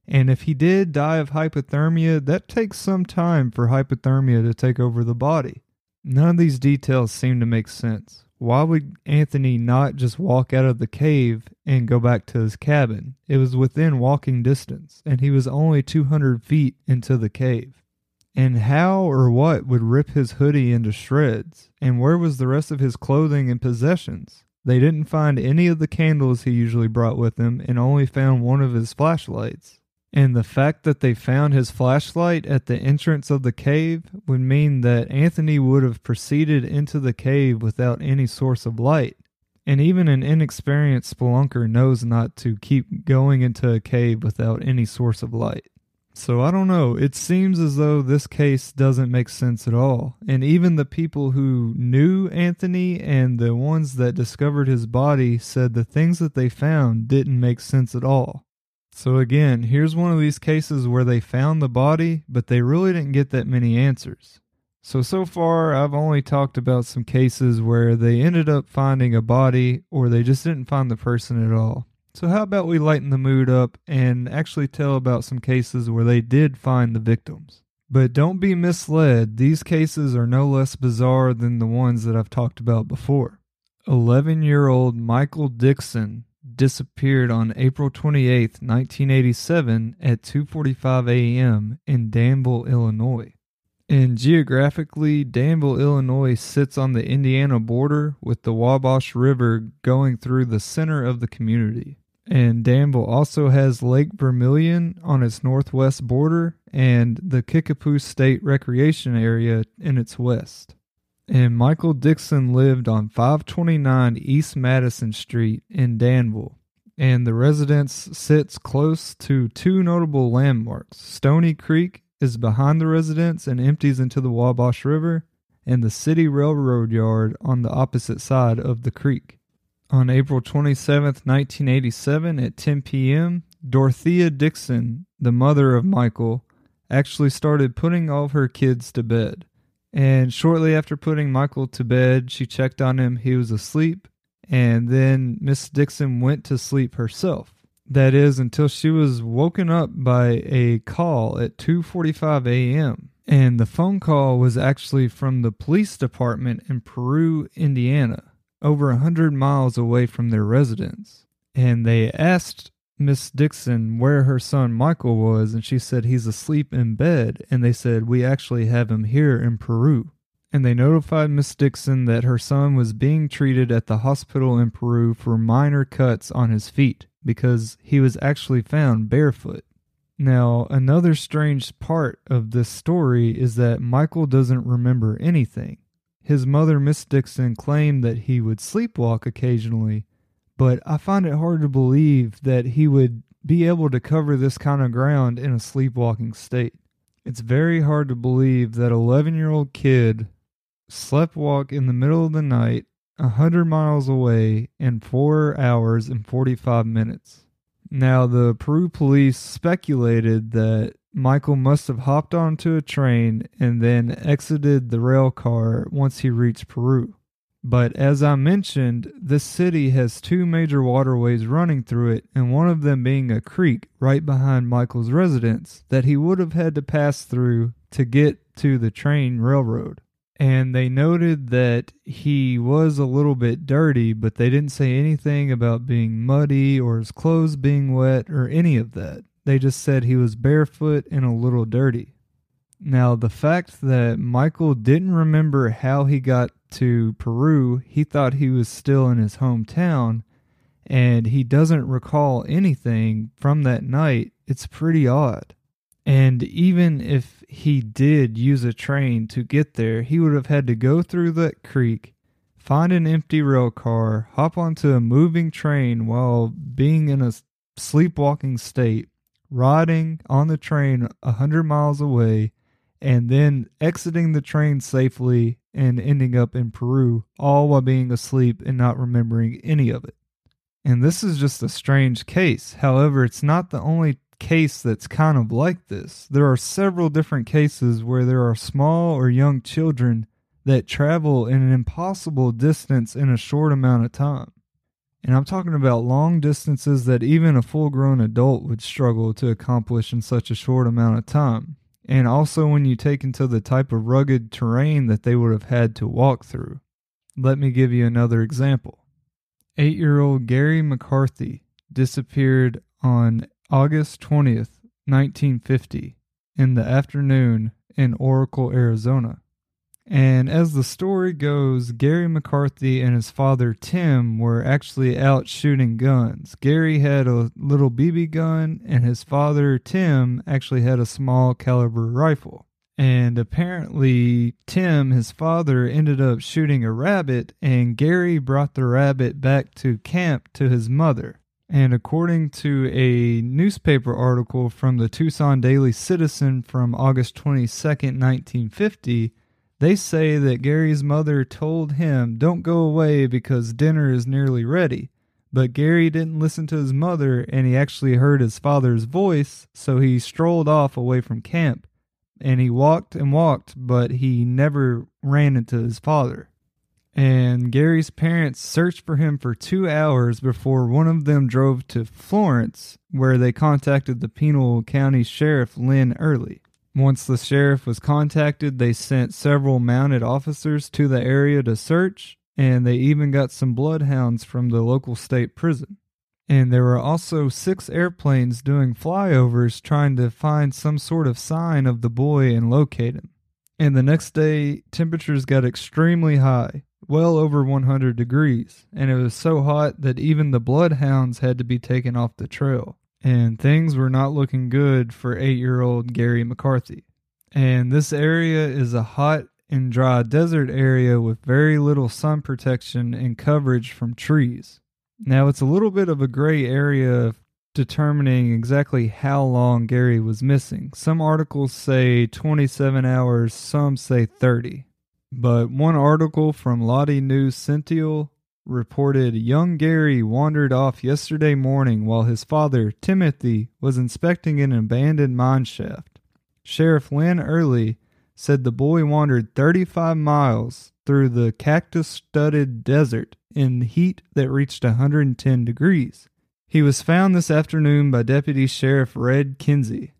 And if he did die of hypothermia, that takes some time for hypothermia to take over the body. None of these details seem to make sense. Why would Anthony not just walk out of the cave and go back to his cabin? It was within walking distance, and he was only 200 feet into the cave. And how or what would rip his hoodie into shreds? And where was the rest of his clothing and possessions? They didn't find any of the candles he usually brought with him and only found one of his flashlights. And the fact that they found his flashlight at the entrance of the cave would mean that Anthony would have proceeded into the cave without any source of light. And even an inexperienced spelunker knows not to keep going into a cave without any source of light. So I don't know. It seems as though this case doesn't make sense at all. And even the people who knew Anthony and the ones that discovered his body said the things that they found didn't make sense at all. So again, here's one of these cases where they found the body, but they really didn't get that many answers. So, so far, I've only talked about some cases where they ended up finding a body or they just didn't find the person at all. So, how about we lighten the mood up and actually tell about some cases where they did find the victims? But don't be misled, these cases are no less bizarre than the ones that I've talked about before. 11 year old Michael Dixon disappeared on April 28, 1987 at 2:45 a.m. in Danville, Illinois. And geographically, Danville, Illinois sits on the Indiana border with the Wabash River going through the center of the community. And Danville also has Lake Vermilion on its northwest border and the Kickapoo State Recreation Area in its west. And Michael Dixon lived on 529 East Madison Street in Danville. And the residence sits close to two notable landmarks. Stony Creek is behind the residence and empties into the Wabash River, and the city railroad yard on the opposite side of the creek. On April 27, 1987, at 10 p.m., Dorothea Dixon, the mother of Michael, actually started putting all of her kids to bed. And shortly after putting Michael to bed, she checked on him. He was asleep. And then Miss Dixon went to sleep herself. That is until she was woken up by a call at 2:45 a.m. And the phone call was actually from the police department in Peru, Indiana over a hundred miles away from their residence. And they asked Miss Dixon where her son Michael was, and she said he's asleep in bed. And they said, We actually have him here in Peru. And they notified Miss Dixon that her son was being treated at the hospital in Peru for minor cuts on his feet because he was actually found barefoot. Now, another strange part of this story is that Michael doesn't remember anything. His mother, Miss Dixon, claimed that he would sleepwalk occasionally, but I find it hard to believe that he would be able to cover this kind of ground in a sleepwalking state. It's very hard to believe that 11 year old kid slept walk in the middle of the night, a hundred miles away, in four hours and 45 minutes. Now, the Peru police speculated that Michael must have hopped onto a train and then exited the rail car once he reached Peru. But as I mentioned, this city has two major waterways running through it, and one of them being a creek right behind Michael's residence that he would have had to pass through to get to the train railroad. And they noted that he was a little bit dirty, but they didn't say anything about being muddy or his clothes being wet or any of that. They just said he was barefoot and a little dirty. Now, the fact that Michael didn't remember how he got to Peru, he thought he was still in his hometown, and he doesn't recall anything from that night. It's pretty odd. And even if he did use a train to get there, he would have had to go through that creek, find an empty rail car, hop onto a moving train while being in a sleepwalking state, riding on the train a hundred miles away, and then exiting the train safely and ending up in Peru, all while being asleep and not remembering any of it. And this is just a strange case. However, it's not the only case that's kind of like this. There are several different cases where there are small or young children that travel in an impossible distance in a short amount of time. And I'm talking about long distances that even a full grown adult would struggle to accomplish in such a short amount of time. And also when you take into the type of rugged terrain that they would have had to walk through. Let me give you another example. Eight year old Gary McCarthy disappeared on August 20th, 1950, in the afternoon in Oracle, Arizona. And as the story goes, Gary McCarthy and his father Tim were actually out shooting guns. Gary had a little BB gun, and his father Tim actually had a small caliber rifle. And apparently, Tim, his father, ended up shooting a rabbit, and Gary brought the rabbit back to camp to his mother. And according to a newspaper article from the Tucson Daily Citizen from August 22nd, 1950, they say that Gary's mother told him, Don't go away because dinner is nearly ready. But Gary didn't listen to his mother and he actually heard his father's voice, so he strolled off away from camp. And he walked and walked, but he never ran into his father. And Gary's parents searched for him for two hours before one of them drove to Florence, where they contacted the Pinal County Sheriff Lynn Early. Once the sheriff was contacted, they sent several mounted officers to the area to search, and they even got some bloodhounds from the local state prison. And there were also six airplanes doing flyovers trying to find some sort of sign of the boy and locate him. And the next day, temperatures got extremely high, well over 100 degrees, and it was so hot that even the bloodhounds had to be taken off the trail and things were not looking good for eight year old Gary McCarthy. And this area is a hot and dry desert area with very little sun protection and coverage from trees. Now, it's a little bit of a gray area determining exactly how long Gary was missing. Some articles say 27 hours, some say 30. But one article from Lodi News Sentinel reported young Gary wandered off yesterday morning while his father, Timothy, was inspecting an abandoned mine shaft. Sheriff Lynn Early said the boy wandered 35 miles through the cactus studded desert in heat that reached 110 degrees. He was found this afternoon by Deputy Sheriff Red Kinsey,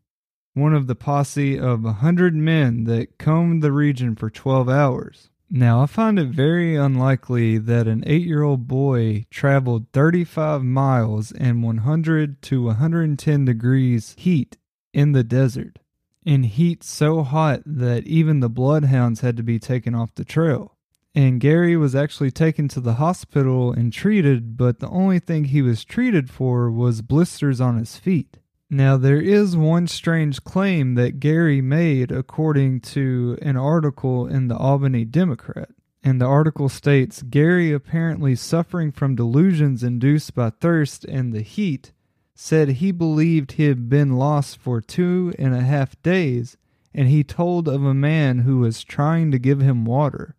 one of the posse of a hundred men that combed the region for 12 hours. Now, I find it very unlikely that an eight year old boy traveled 35 miles in 100 to 110 degrees heat in the desert, in heat so hot that even the bloodhounds had to be taken off the trail. And Gary was actually taken to the hospital and treated, but the only thing he was treated for was blisters on his feet. Now, there is one strange claim that Gary made according to an article in the Albany Democrat. And the article states Gary, apparently suffering from delusions induced by thirst and the heat, said he believed he had been lost for two and a half days, and he told of a man who was trying to give him water.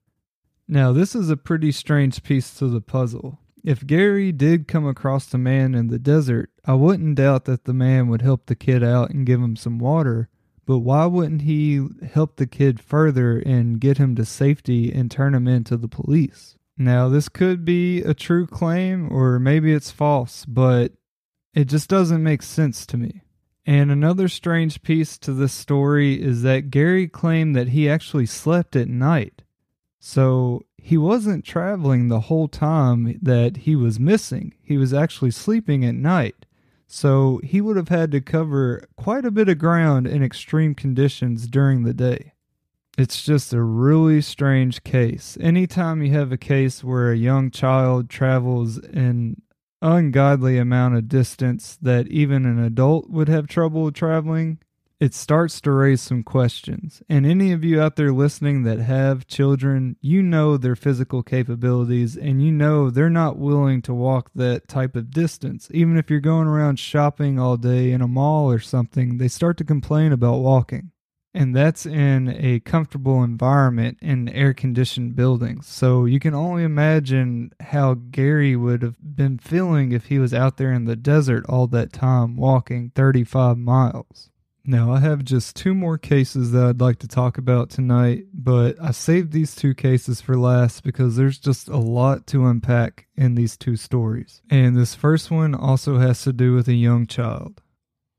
Now, this is a pretty strange piece to the puzzle. If Gary did come across a man in the desert, I wouldn't doubt that the man would help the kid out and give him some water. But why wouldn't he help the kid further and get him to safety and turn him into the police? Now, this could be a true claim or maybe it's false, but it just doesn't make sense to me. And another strange piece to this story is that Gary claimed that he actually slept at night. So he wasn't traveling the whole time that he was missing. He was actually sleeping at night. So he would have had to cover quite a bit of ground in extreme conditions during the day. It's just a really strange case. Anytime you have a case where a young child travels an ungodly amount of distance that even an adult would have trouble traveling, it starts to raise some questions. And any of you out there listening that have children, you know their physical capabilities and you know they're not willing to walk that type of distance. Even if you're going around shopping all day in a mall or something, they start to complain about walking. and that's in a comfortable environment in air conditioned buildings. So you can only imagine how Gary would have been feeling if he was out there in the desert all that time walking 35 miles. Now, I have just two more cases that I'd like to talk about tonight, but I saved these two cases for last because there's just a lot to unpack in these two stories. And this first one also has to do with a young child.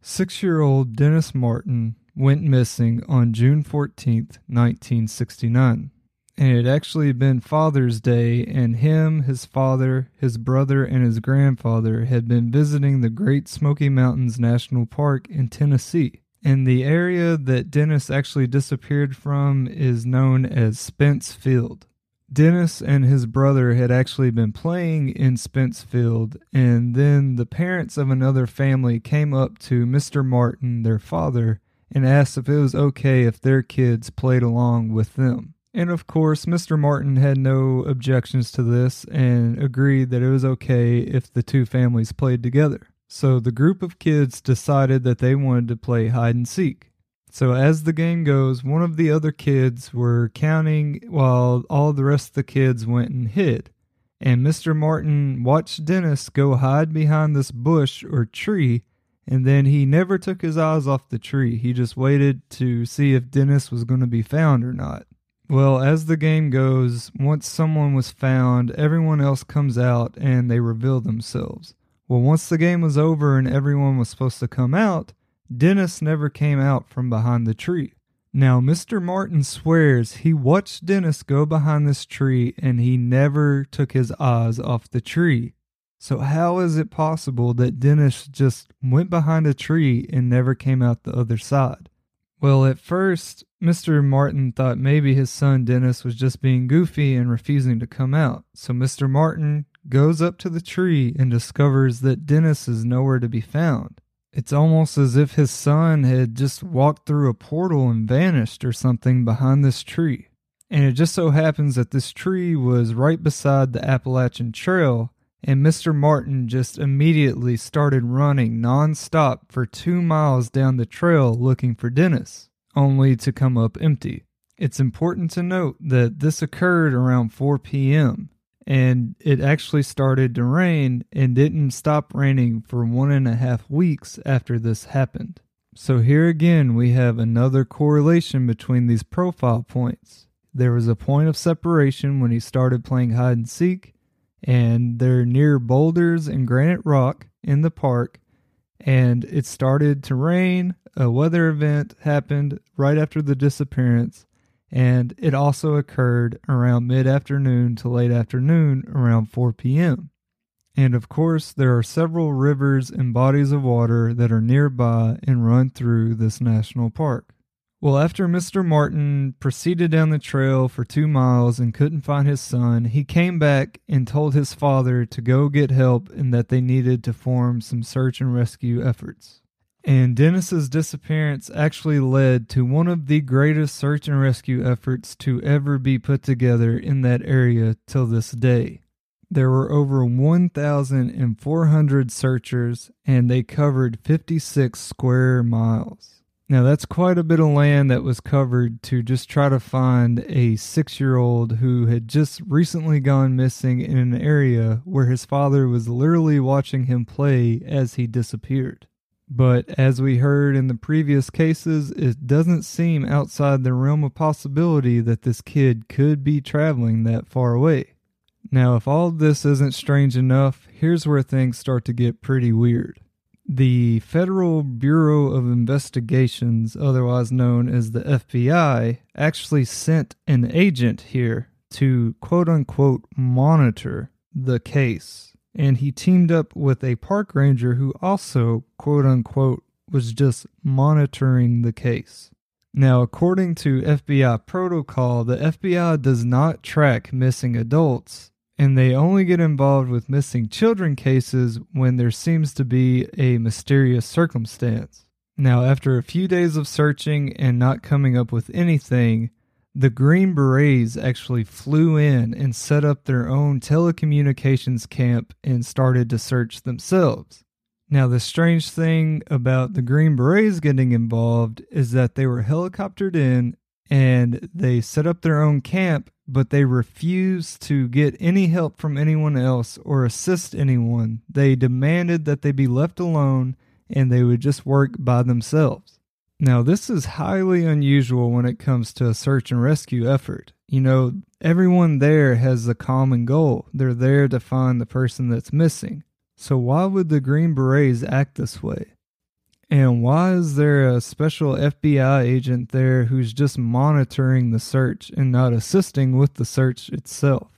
Six year old Dennis Martin went missing on June 14th, 1969. And it had actually been Father's Day, and him, his father, his brother, and his grandfather had been visiting the Great Smoky Mountains National Park in Tennessee. And the area that Dennis actually disappeared from is known as Spence Field. Dennis and his brother had actually been playing in Spence Field, and then the parents of another family came up to Mr. Martin, their father, and asked if it was okay if their kids played along with them. And of course, Mr. Martin had no objections to this and agreed that it was okay if the two families played together. So the group of kids decided that they wanted to play hide and seek. So as the game goes, one of the other kids were counting while all the rest of the kids went and hid. And Mr. Martin watched Dennis go hide behind this bush or tree and then he never took his eyes off the tree. He just waited to see if Dennis was going to be found or not. Well, as the game goes, once someone was found, everyone else comes out and they reveal themselves. Well, once the game was over and everyone was supposed to come out, Dennis never came out from behind the tree. Now, Mr. Martin swears he watched Dennis go behind this tree and he never took his eyes off the tree. So, how is it possible that Dennis just went behind a tree and never came out the other side? Well, at first, Mr. Martin thought maybe his son Dennis was just being goofy and refusing to come out. So, Mr. Martin goes up to the tree and discovers that Dennis is nowhere to be found. It's almost as if his son had just walked through a portal and vanished or something behind this tree. And it just so happens that this tree was right beside the Appalachian Trail and Mr. Martin just immediately started running nonstop for two miles down the trail looking for Dennis, only to come up empty. It's important to note that this occurred around 4 p.m., and it actually started to rain and didn't stop raining for one and a half weeks after this happened. So, here again, we have another correlation between these profile points. There was a point of separation when he started playing hide and seek, and they're near boulders and granite rock in the park. And it started to rain. A weather event happened right after the disappearance, and it also occurred around mid afternoon to late afternoon around 4 p.m. And of course, there are several rivers and bodies of water that are nearby and run through this national park. Well, after Mr. Martin proceeded down the trail for two miles and couldn't find his son, he came back and told his father to go get help and that they needed to form some search and rescue efforts. And Dennis's disappearance actually led to one of the greatest search and rescue efforts to ever be put together in that area till this day. There were over 1,400 searchers and they covered 56 square miles. Now, that's quite a bit of land that was covered to just try to find a six year old who had just recently gone missing in an area where his father was literally watching him play as he disappeared. But as we heard in the previous cases, it doesn't seem outside the realm of possibility that this kid could be traveling that far away. Now, if all this isn't strange enough, here's where things start to get pretty weird. The Federal Bureau of Investigations, otherwise known as the FBI, actually sent an agent here to quote unquote monitor the case. And he teamed up with a park ranger who also quote unquote was just monitoring the case. Now, according to FBI protocol, the FBI does not track missing adults and they only get involved with missing children cases when there seems to be a mysterious circumstance. Now, after a few days of searching and not coming up with anything, the Green Berets actually flew in and set up their own telecommunications camp and started to search themselves. Now, the strange thing about the Green Berets getting involved is that they were helicoptered in and they set up their own camp, but they refused to get any help from anyone else or assist anyone. They demanded that they be left alone and they would just work by themselves. Now, this is highly unusual when it comes to a search and rescue effort. You know, everyone there has a common goal. They're there to find the person that's missing. So, why would the Green Berets act this way? And why is there a special FBI agent there who's just monitoring the search and not assisting with the search itself?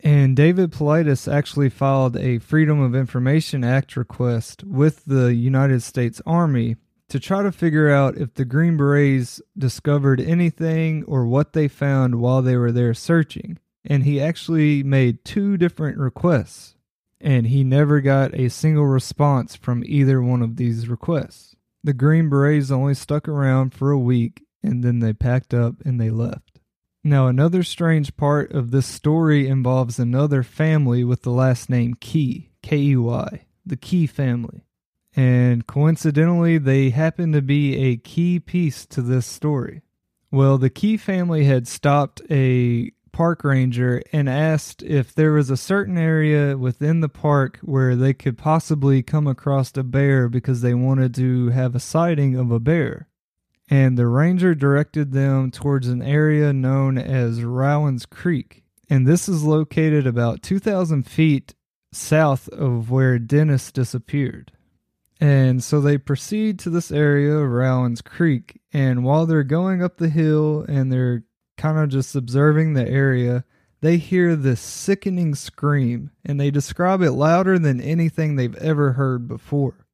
And David Paulides actually filed a Freedom of Information Act request with the United States Army to try to figure out if the Green Berets discovered anything or what they found while they were there searching. And he actually made two different requests and he never got a single response from either one of these requests. The Green Berets only stuck around for a week and then they packed up and they left. Now, another strange part of this story involves another family with the last name Key, K E Y, the Key family. And coincidentally, they happen to be a key piece to this story. Well, the Key family had stopped a park ranger and asked if there was a certain area within the park where they could possibly come across a bear because they wanted to have a sighting of a bear. And the ranger directed them towards an area known as Rowan's Creek. And this is located about 2,000 feet south of where Dennis disappeared. And so they proceed to this area of Rowan's Creek. And while they're going up the hill and they're kind of just observing the area, they hear this sickening scream and they describe it louder than anything they've ever heard before.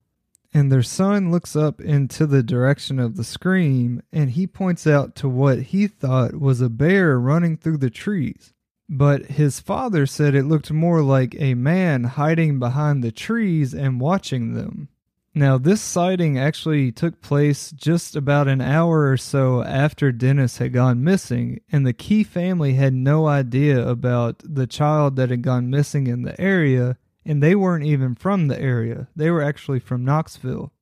And their son looks up into the direction of the scream and he points out to what he thought was a bear running through the trees. But his father said it looked more like a man hiding behind the trees and watching them. Now, this sighting actually took place just about an hour or so after Dennis had gone missing, and the Key family had no idea about the child that had gone missing in the area, and they weren't even from the area. They were actually from Knoxville.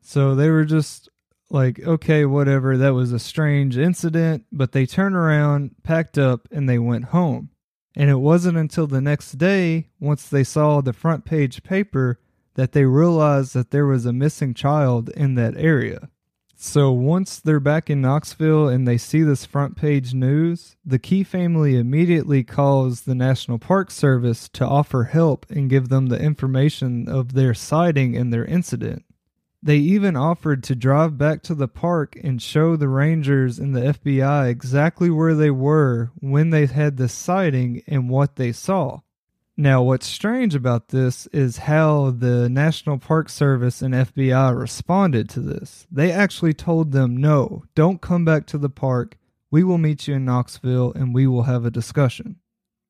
So they were just like, okay, whatever, that was a strange incident, but they turned around, packed up, and they went home. And it wasn't until the next day, once they saw the front page paper, that they realized that there was a missing child in that area. So once they're back in Knoxville and they see this front page news, the Key family immediately calls the National Park Service to offer help and give them the information of their sighting and their incident. They even offered to drive back to the park and show the rangers and the FBI exactly where they were when they had the sighting and what they saw. Now, what's strange about this is how the National Park Service and FBI responded to this. They actually told them, no, don't come back to the park. We will meet you in Knoxville and we will have a discussion.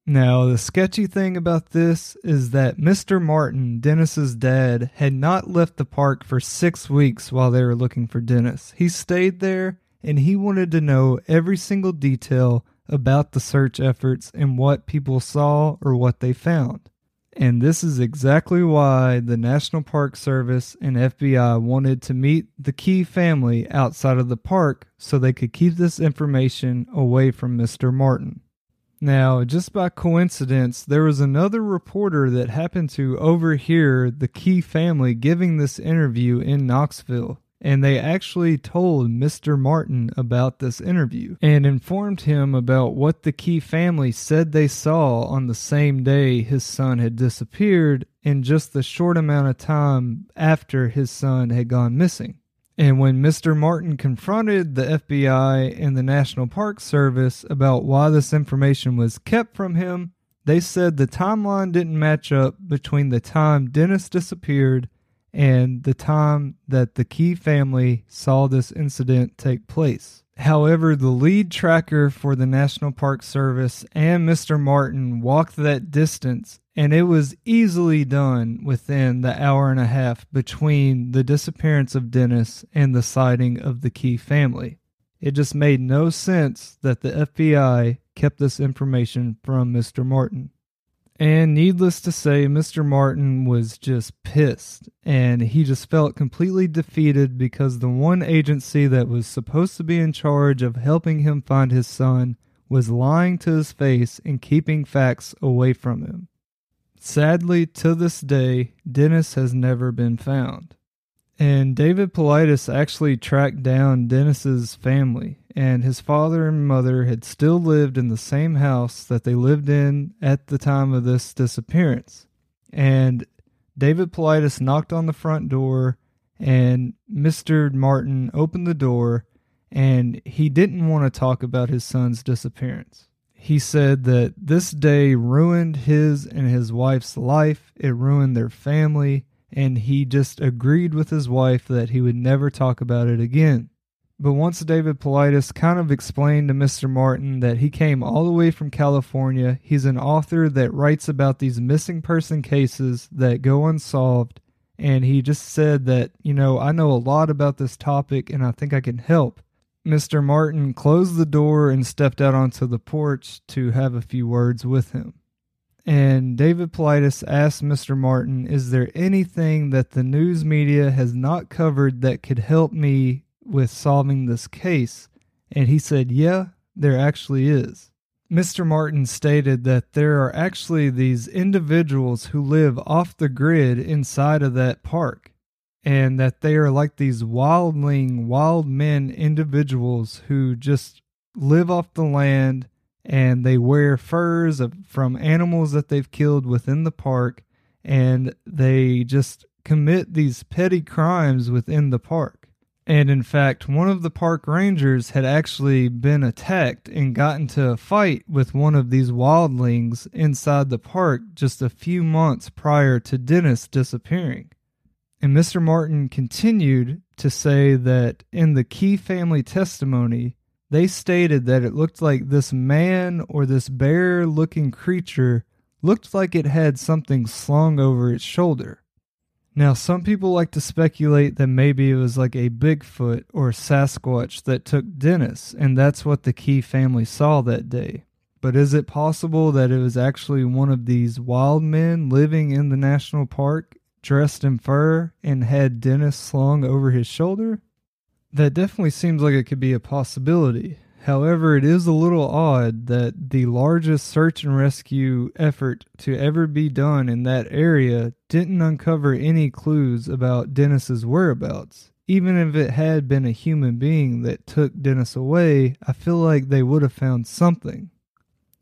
Now, the sketchy thing about this is that Mr. Martin, Dennis's dad, had not left the park for six weeks while they were looking for Dennis. He stayed there and he wanted to know every single detail about the search efforts and what people saw or what they found. And this is exactly why the National Park Service and FBI wanted to meet the Key family outside of the park so they could keep this information away from Mr. Martin. Now, just by coincidence, there was another reporter that happened to overhear the Key family giving this interview in Knoxville and they actually told Mr. Martin about this interview and informed him about what the Key family said they saw on the same day his son had disappeared in just the short amount of time after his son had gone missing. And when Mr. Martin confronted the FBI and the National Park Service about why this information was kept from him, they said the timeline didn't match up between the time Dennis disappeared and the time that the Key family saw this incident take place. However, the lead tracker for the National Park Service and Mr. Martin walked that distance, and it was easily done within the hour and a half between the disappearance of Dennis and the sighting of the Key family. It just made no sense that the FBI kept this information from Mr. Martin. And needless to say, Mr. Martin was just pissed and he just felt completely defeated because the one agency that was supposed to be in charge of helping him find his son was lying to his face and keeping facts away from him. Sadly, to this day, Dennis has never been found. And David Paulides actually tracked down Dennis's family, and his father and mother had still lived in the same house that they lived in at the time of this disappearance. And David Paulides knocked on the front door, and Mr. Martin opened the door, and he didn't want to talk about his son's disappearance. He said that this day ruined his and his wife's life, it ruined their family and he just agreed with his wife that he would never talk about it again. But once David Paulides kind of explained to Mr. Martin that he came all the way from California, he's an author that writes about these missing person cases that go unsolved, and he just said that, you know, I know a lot about this topic and I think I can help. Mr. Martin closed the door and stepped out onto the porch to have a few words with him. And David Paulides asked Mr. Martin, Is there anything that the news media has not covered that could help me with solving this case? And he said, Yeah, there actually is. Mr. Martin stated that there are actually these individuals who live off the grid inside of that park, and that they are like these wildling, wild men individuals who just live off the land and they wear furs from animals that they've killed within the park and they just commit these petty crimes within the park. And in fact, one of the park rangers had actually been attacked and got into a fight with one of these wildlings inside the park just a few months prior to Dennis disappearing. And Mr. Martin continued to say that in the Key family testimony, they stated that it looked like this man or this bear looking creature looked like it had something slung over its shoulder. Now, some people like to speculate that maybe it was like a Bigfoot or Sasquatch that took Dennis, and that's what the Key family saw that day. But is it possible that it was actually one of these wild men living in the national park, dressed in fur, and had Dennis slung over his shoulder? That definitely seems like it could be a possibility. However, it is a little odd that the largest search and rescue effort to ever be done in that area didn't uncover any clues about Dennis's whereabouts. Even if it had been a human being that took Dennis away, I feel like they would have found something.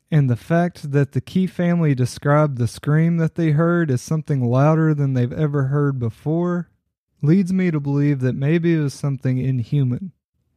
And the fact that the Key family described the scream that they heard as something louder than they've ever heard before leads me to believe that maybe it was something inhuman.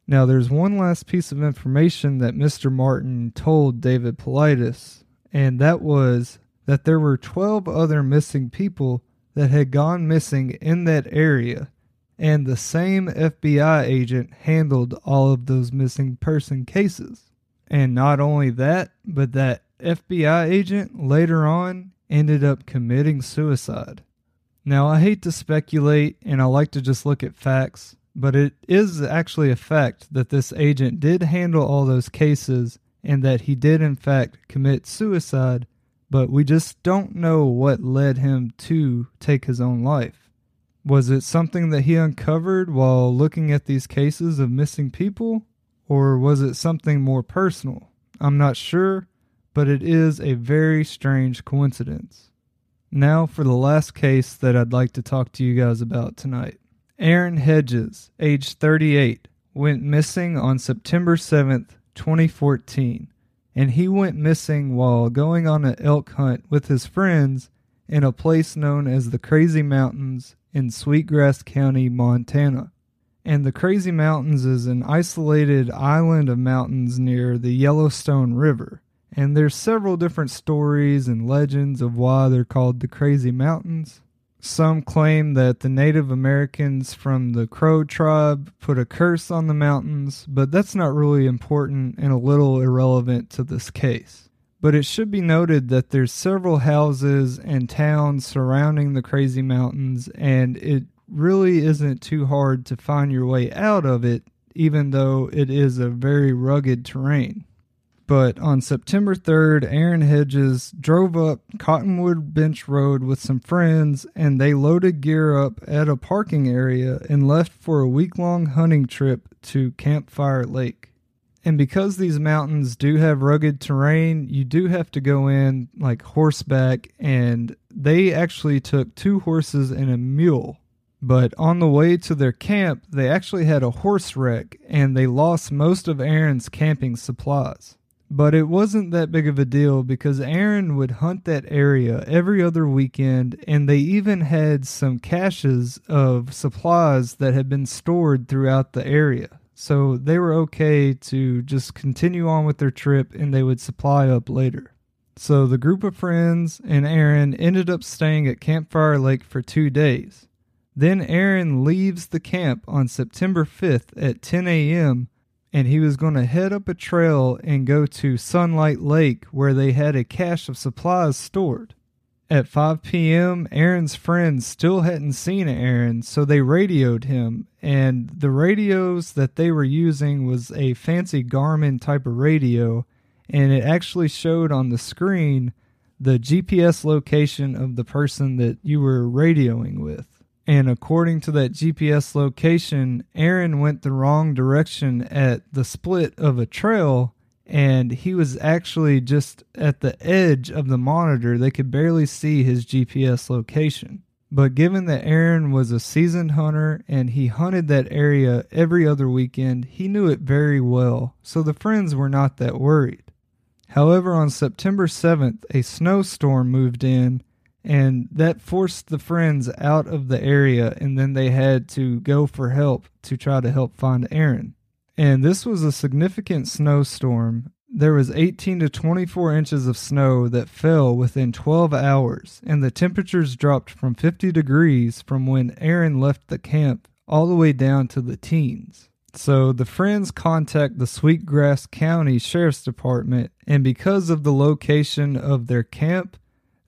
Now, there's one last piece of information that Mr. Martin told David Paulides, and that was that there were 12 other missing people that had gone missing in that area, and the same FBI agent handled all of those missing person cases. And not only that, but that FBI agent later on ended up committing suicide. Now, I hate to speculate and I like to just look at facts, but it is actually a fact that this agent did handle all those cases and that he did, in fact, commit suicide, but we just don't know what led him to take his own life. Was it something that he uncovered while looking at these cases of missing people, or was it something more personal? I'm not sure, but it is a very strange coincidence. Now for the last case that I'd like to talk to you guys about tonight. Aaron Hedges, age 38, went missing on September 7th, 2014, and he went missing while going on an elk hunt with his friends in a place known as the Crazy Mountains in Sweetgrass County, Montana. And the Crazy Mountains is an isolated island of mountains near the Yellowstone River. And there's several different stories and legends of why they're called the Crazy Mountains. Some claim that the Native Americans from the Crow tribe put a curse on the mountains, but that's not really important and a little irrelevant to this case. But it should be noted that there's several houses and towns surrounding the Crazy Mountains, and it really isn't too hard to find your way out of it, even though it is a very rugged terrain. But on September 3rd, Aaron Hedges drove up Cottonwood Bench Road with some friends and they loaded gear up at a parking area and left for a week long hunting trip to Campfire Lake. And because these mountains do have rugged terrain, you do have to go in like horseback, and they actually took two horses and a mule. But on the way to their camp, they actually had a horse wreck and they lost most of Aaron's camping supplies. But it wasn't that big of a deal because Aaron would hunt that area every other weekend, and they even had some caches of supplies that had been stored throughout the area. So they were okay to just continue on with their trip and they would supply up later. So the group of friends and Aaron ended up staying at Campfire Lake for two days. Then Aaron leaves the camp on September 5th at 10 a.m. and he was going to head up a trail and go to Sunlight Lake where they had a cache of supplies stored. At 5 p.m., Aaron's friends still hadn't seen Aaron, so they radioed him. And the radios that they were using was a fancy Garmin type of radio, and it actually showed on the screen the GPS location of the person that you were radioing with. And according to that GPS location, Aaron went the wrong direction at the split of a trail and he was actually just at the edge of the monitor. They could barely see his GPS location. But given that Aaron was a seasoned hunter and he hunted that area every other weekend, he knew it very well, so the friends were not that worried. However, on September 7th, a snowstorm moved in and that forced the friends out of the area, and then they had to go for help to try to help find Aaron and this was a significant snowstorm. There was 18 to 24 inches of snow that fell within 12 hours, and the temperatures dropped from 50 degrees from when Aaron left the camp all the way down to the teens. So the friends contact the Sweetgrass County Sheriff's Department, and because of the location of their camp,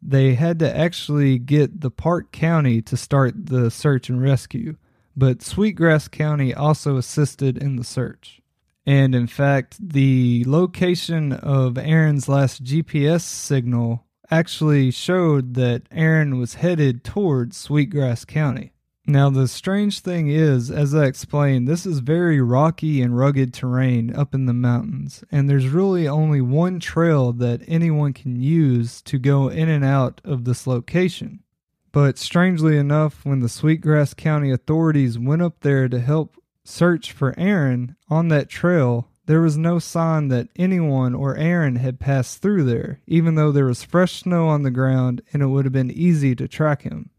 they had to actually get the Park County to start the search and rescue but Sweetgrass County also assisted in the search. And in fact, the location of Aaron's last GPS signal actually showed that Aaron was headed towards Sweetgrass County. Now, the strange thing is, as I explained, this is very rocky and rugged terrain up in the mountains, and there's really only one trail that anyone can use to go in and out of this location. But strangely enough, when the Sweetgrass County authorities went up there to help search for Aaron on that trail, there was no sign that anyone or Aaron had passed through there, even though there was fresh snow on the ground and it would have been easy to track him.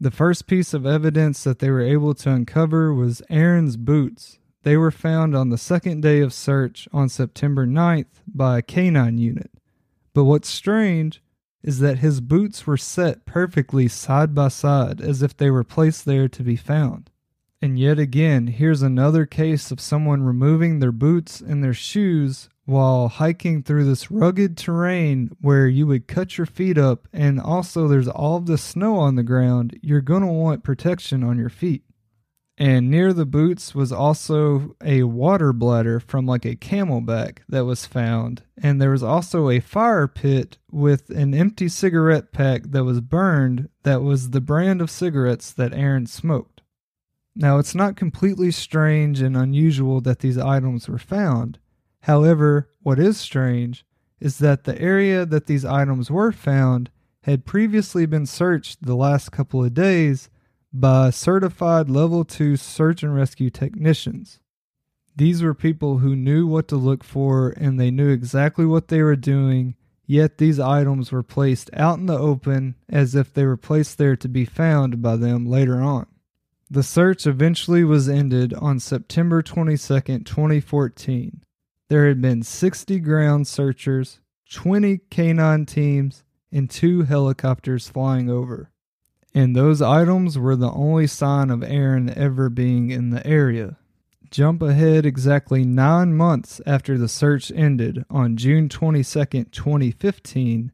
The first piece of evidence that they were able to uncover was Aaron's boots. They were found on the second day of search on September 9th by a canine unit. But what's strange is that his boots were set perfectly side by side as if they were placed there to be found. And yet again, here's another case of someone removing their boots and their shoes while hiking through this rugged terrain where you would cut your feet up, and also there's all the snow on the ground. You're going to want protection on your feet. And near the boots was also a water bladder from like a CamelBak that was found. And there was also a fire pit with an empty cigarette pack that was burned that was the brand of cigarettes that Aaron smoked. Now, it's not completely strange and unusual that these items were found. However, what is strange is that the area that these items were found had previously been searched the last couple of days by certified level 2 search and rescue technicians. These were people who knew what to look for and they knew exactly what they were doing, yet these items were placed out in the open as if they were placed there to be found by them later on. The search eventually was ended on September 22, 2014. There had been 60 ground searchers, 20 canine teams, and two helicopters flying over and those items were the only sign of Aaron ever being in the area. Jump ahead exactly nine months after the search ended on June 22, 2015,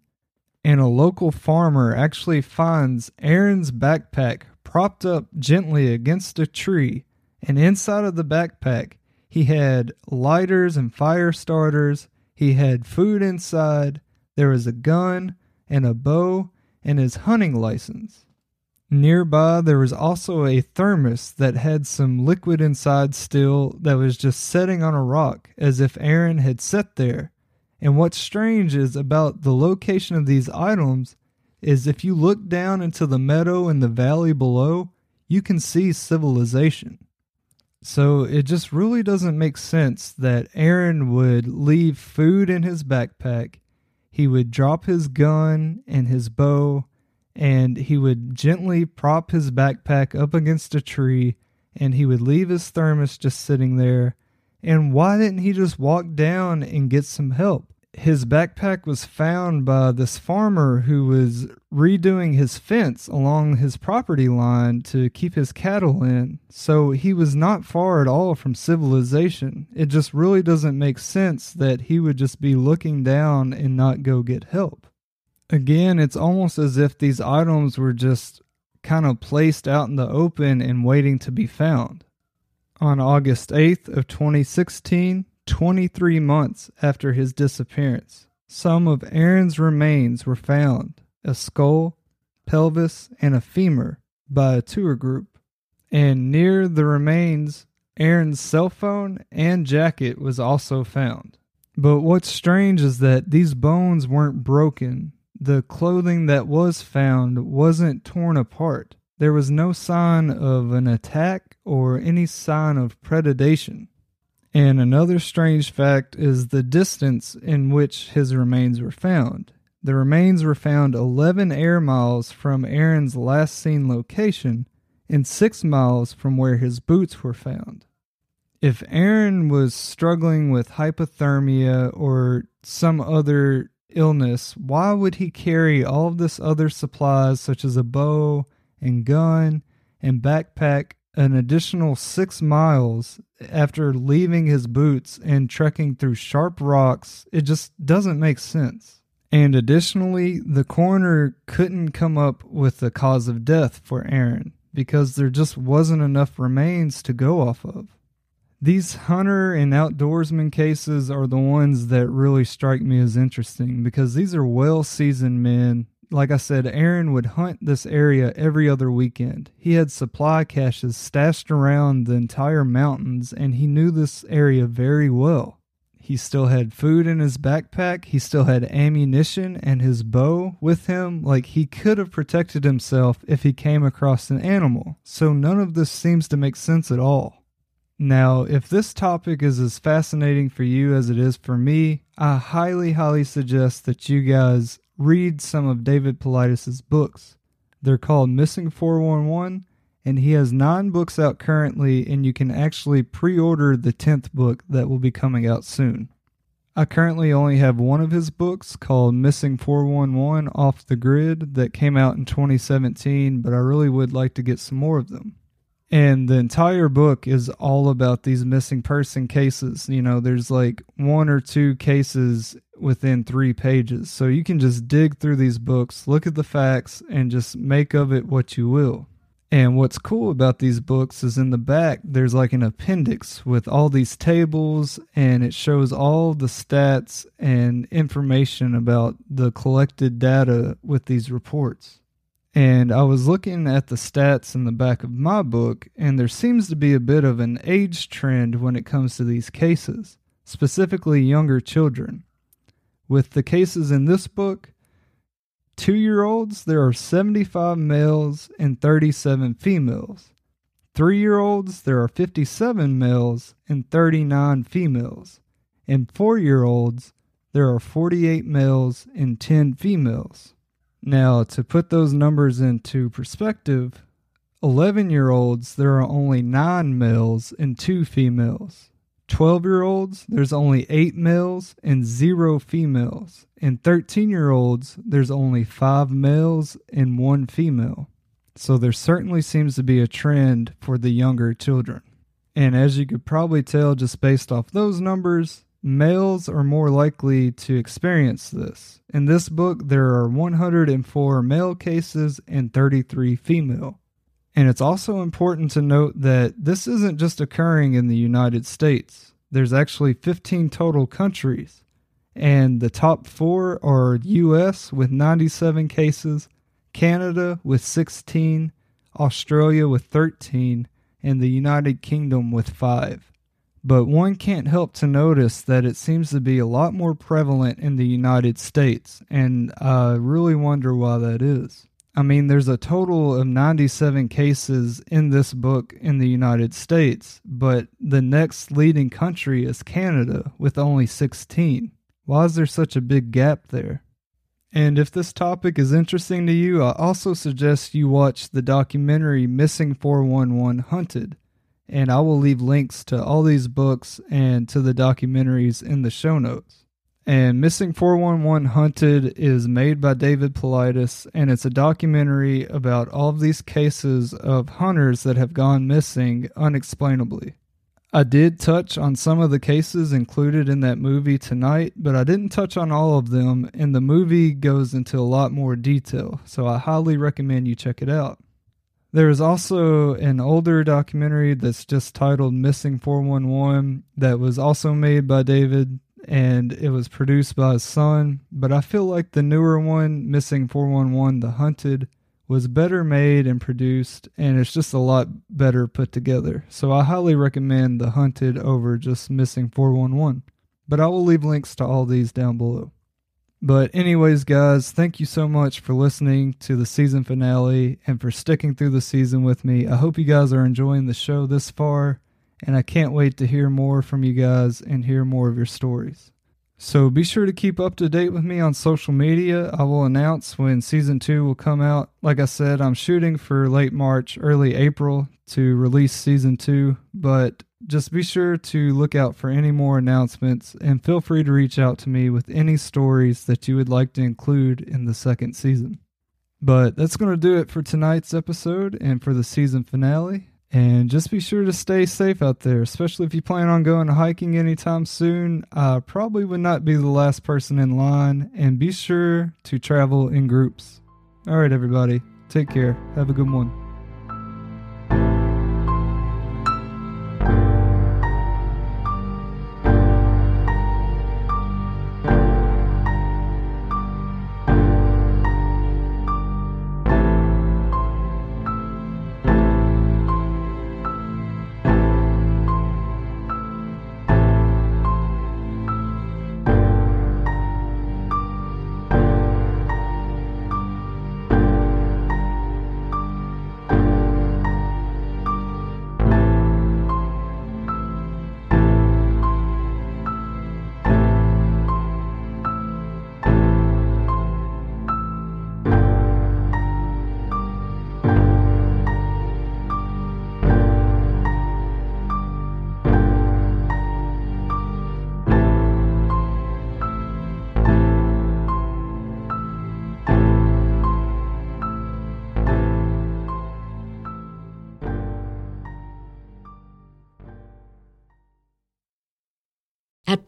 and a local farmer actually finds Aaron's backpack propped up gently against a tree, and inside of the backpack, he had lighters and fire starters. He had food inside, there was a gun and a bow and his hunting license. Nearby, there was also a thermos that had some liquid inside still that was just setting on a rock as if Aaron had sat there. And what's strange is about the location of these items is if you look down into the meadow and the valley below, you can see civilization. So it just really doesn't make sense that Aaron would leave food in his backpack, he would drop his gun and his bow, and he would gently prop his backpack up against a tree, and he would leave his thermos just sitting there. And why didn't he just walk down and get some help? His backpack was found by this farmer who was redoing his fence along his property line to keep his cattle in. So he was not far at all from civilization. It just really doesn't make sense that he would just be looking down and not go get help. Again, it's almost as if these items were just kind of placed out in the open and waiting to be found. On August 8th of 2016, 23 months after his disappearance. Some of Aaron's remains were found a skull, pelvis, and a femur by a tour group. And near the remains, Aaron's cell phone and jacket was also found. But what's strange is that these bones weren't broken. The clothing that was found wasn't torn apart. There was no sign of an attack or any sign of predation. And another strange fact is the distance in which his remains were found. The remains were found 11 air miles from Aaron's last seen location and 6 miles from where his boots were found. If Aaron was struggling with hypothermia or some other illness, why would he carry all of this other supplies such as a bow and gun and backpack an additional six miles after leaving his boots and trekking through sharp rocks. It just doesn't make sense. And additionally, the coroner couldn't come up with the cause of death for Aaron because there just wasn't enough remains to go off of. These hunter and outdoorsman cases are the ones that really strike me as interesting because these are well seasoned men like I said, Aaron would hunt this area every other weekend. He had supply caches stashed around the entire mountains, and he knew this area very well. He still had food in his backpack. He still had ammunition and his bow with him. Like he could have protected himself if he came across an animal. So none of this seems to make sense at all. Now, if this topic is as fascinating for you as it is for me, I highly, highly suggest that you guys read some of David Paulides' books. They're called Missing 411, and he has nine books out currently, and you can actually pre order the 10th book that will be coming out soon. I currently only have one of his books called Missing 411 Off the Grid that came out in 2017, but I really would like to get some more of them. And the entire book is all about these missing person cases. You know, there's like one or two cases within three pages. So you can just dig through these books, look at the facts, and just make of it what you will. And what's cool about these books is in the back, there's like an appendix with all these tables, and it shows all the stats and information about the collected data with these reports. And I was looking at the stats in the back of my book, and there seems to be a bit of an age trend when it comes to these cases, specifically younger children. With the cases in this book, two year olds, there are 75 males and 37 females. Three year olds, there are 57 males and 39 females. And four year olds, there are 48 males and 10 females. Now, to put those numbers into perspective, 11 year olds, there are only 9 males and 2 females. 12 year olds, there's only 8 males and 0 females. And 13 year olds, there's only 5 males and 1 female. So there certainly seems to be a trend for the younger children. And as you could probably tell just based off those numbers, males are more likely to experience this. In this book, there are 104 male cases and 33 female. And it's also important to note that this isn't just occurring in the United States. There's actually 15 total countries. And the top four are US with 97 cases, Canada with 16, Australia with 13, and the United Kingdom with 5. But one can't help to notice that it seems to be a lot more prevalent in the United States, and I really wonder why that is. I mean, there's a total of 97 cases in this book in the United States, but the next leading country is Canada with only 16. Why is there such a big gap there? And if this topic is interesting to you, I also suggest you watch the documentary Missing 411 Hunted. And I will leave links to all these books and to the documentaries in the show notes. And Missing 411 Hunted is made by David Paulides, and it's a documentary about all of these cases of hunters that have gone missing unexplainably. I did touch on some of the cases included in that movie tonight, but I didn't touch on all of them, and the movie goes into a lot more detail, so I highly recommend you check it out. There is also an older documentary that's just titled Missing 411 that was also made by David and it was produced by his son, but I feel like the newer one, Missing 411 The Hunted, was better made and produced, and it's just a lot better put together. So I highly recommend The Hunted over just Missing 411. But I will leave links to all these down below. But, anyways, guys, thank you so much for listening to the season finale and for sticking through the season with me. I hope you guys are enjoying the show this far, and I can't wait to hear more from you guys and hear more of your stories. So be sure to keep up to date with me on social media. I will announce when season two will come out. Like I said, I'm shooting for late March, early April to release season two, but just be sure to look out for any more announcements and feel free to reach out to me with any stories that you would like to include in the second season. But that's going to do it for tonight's episode and for the season finale. And just be sure to stay safe out there, especially if you plan on going hiking anytime soon. I probably would not be the last person in line, and be sure to travel in groups. All right, everybody, take care. Have a good one.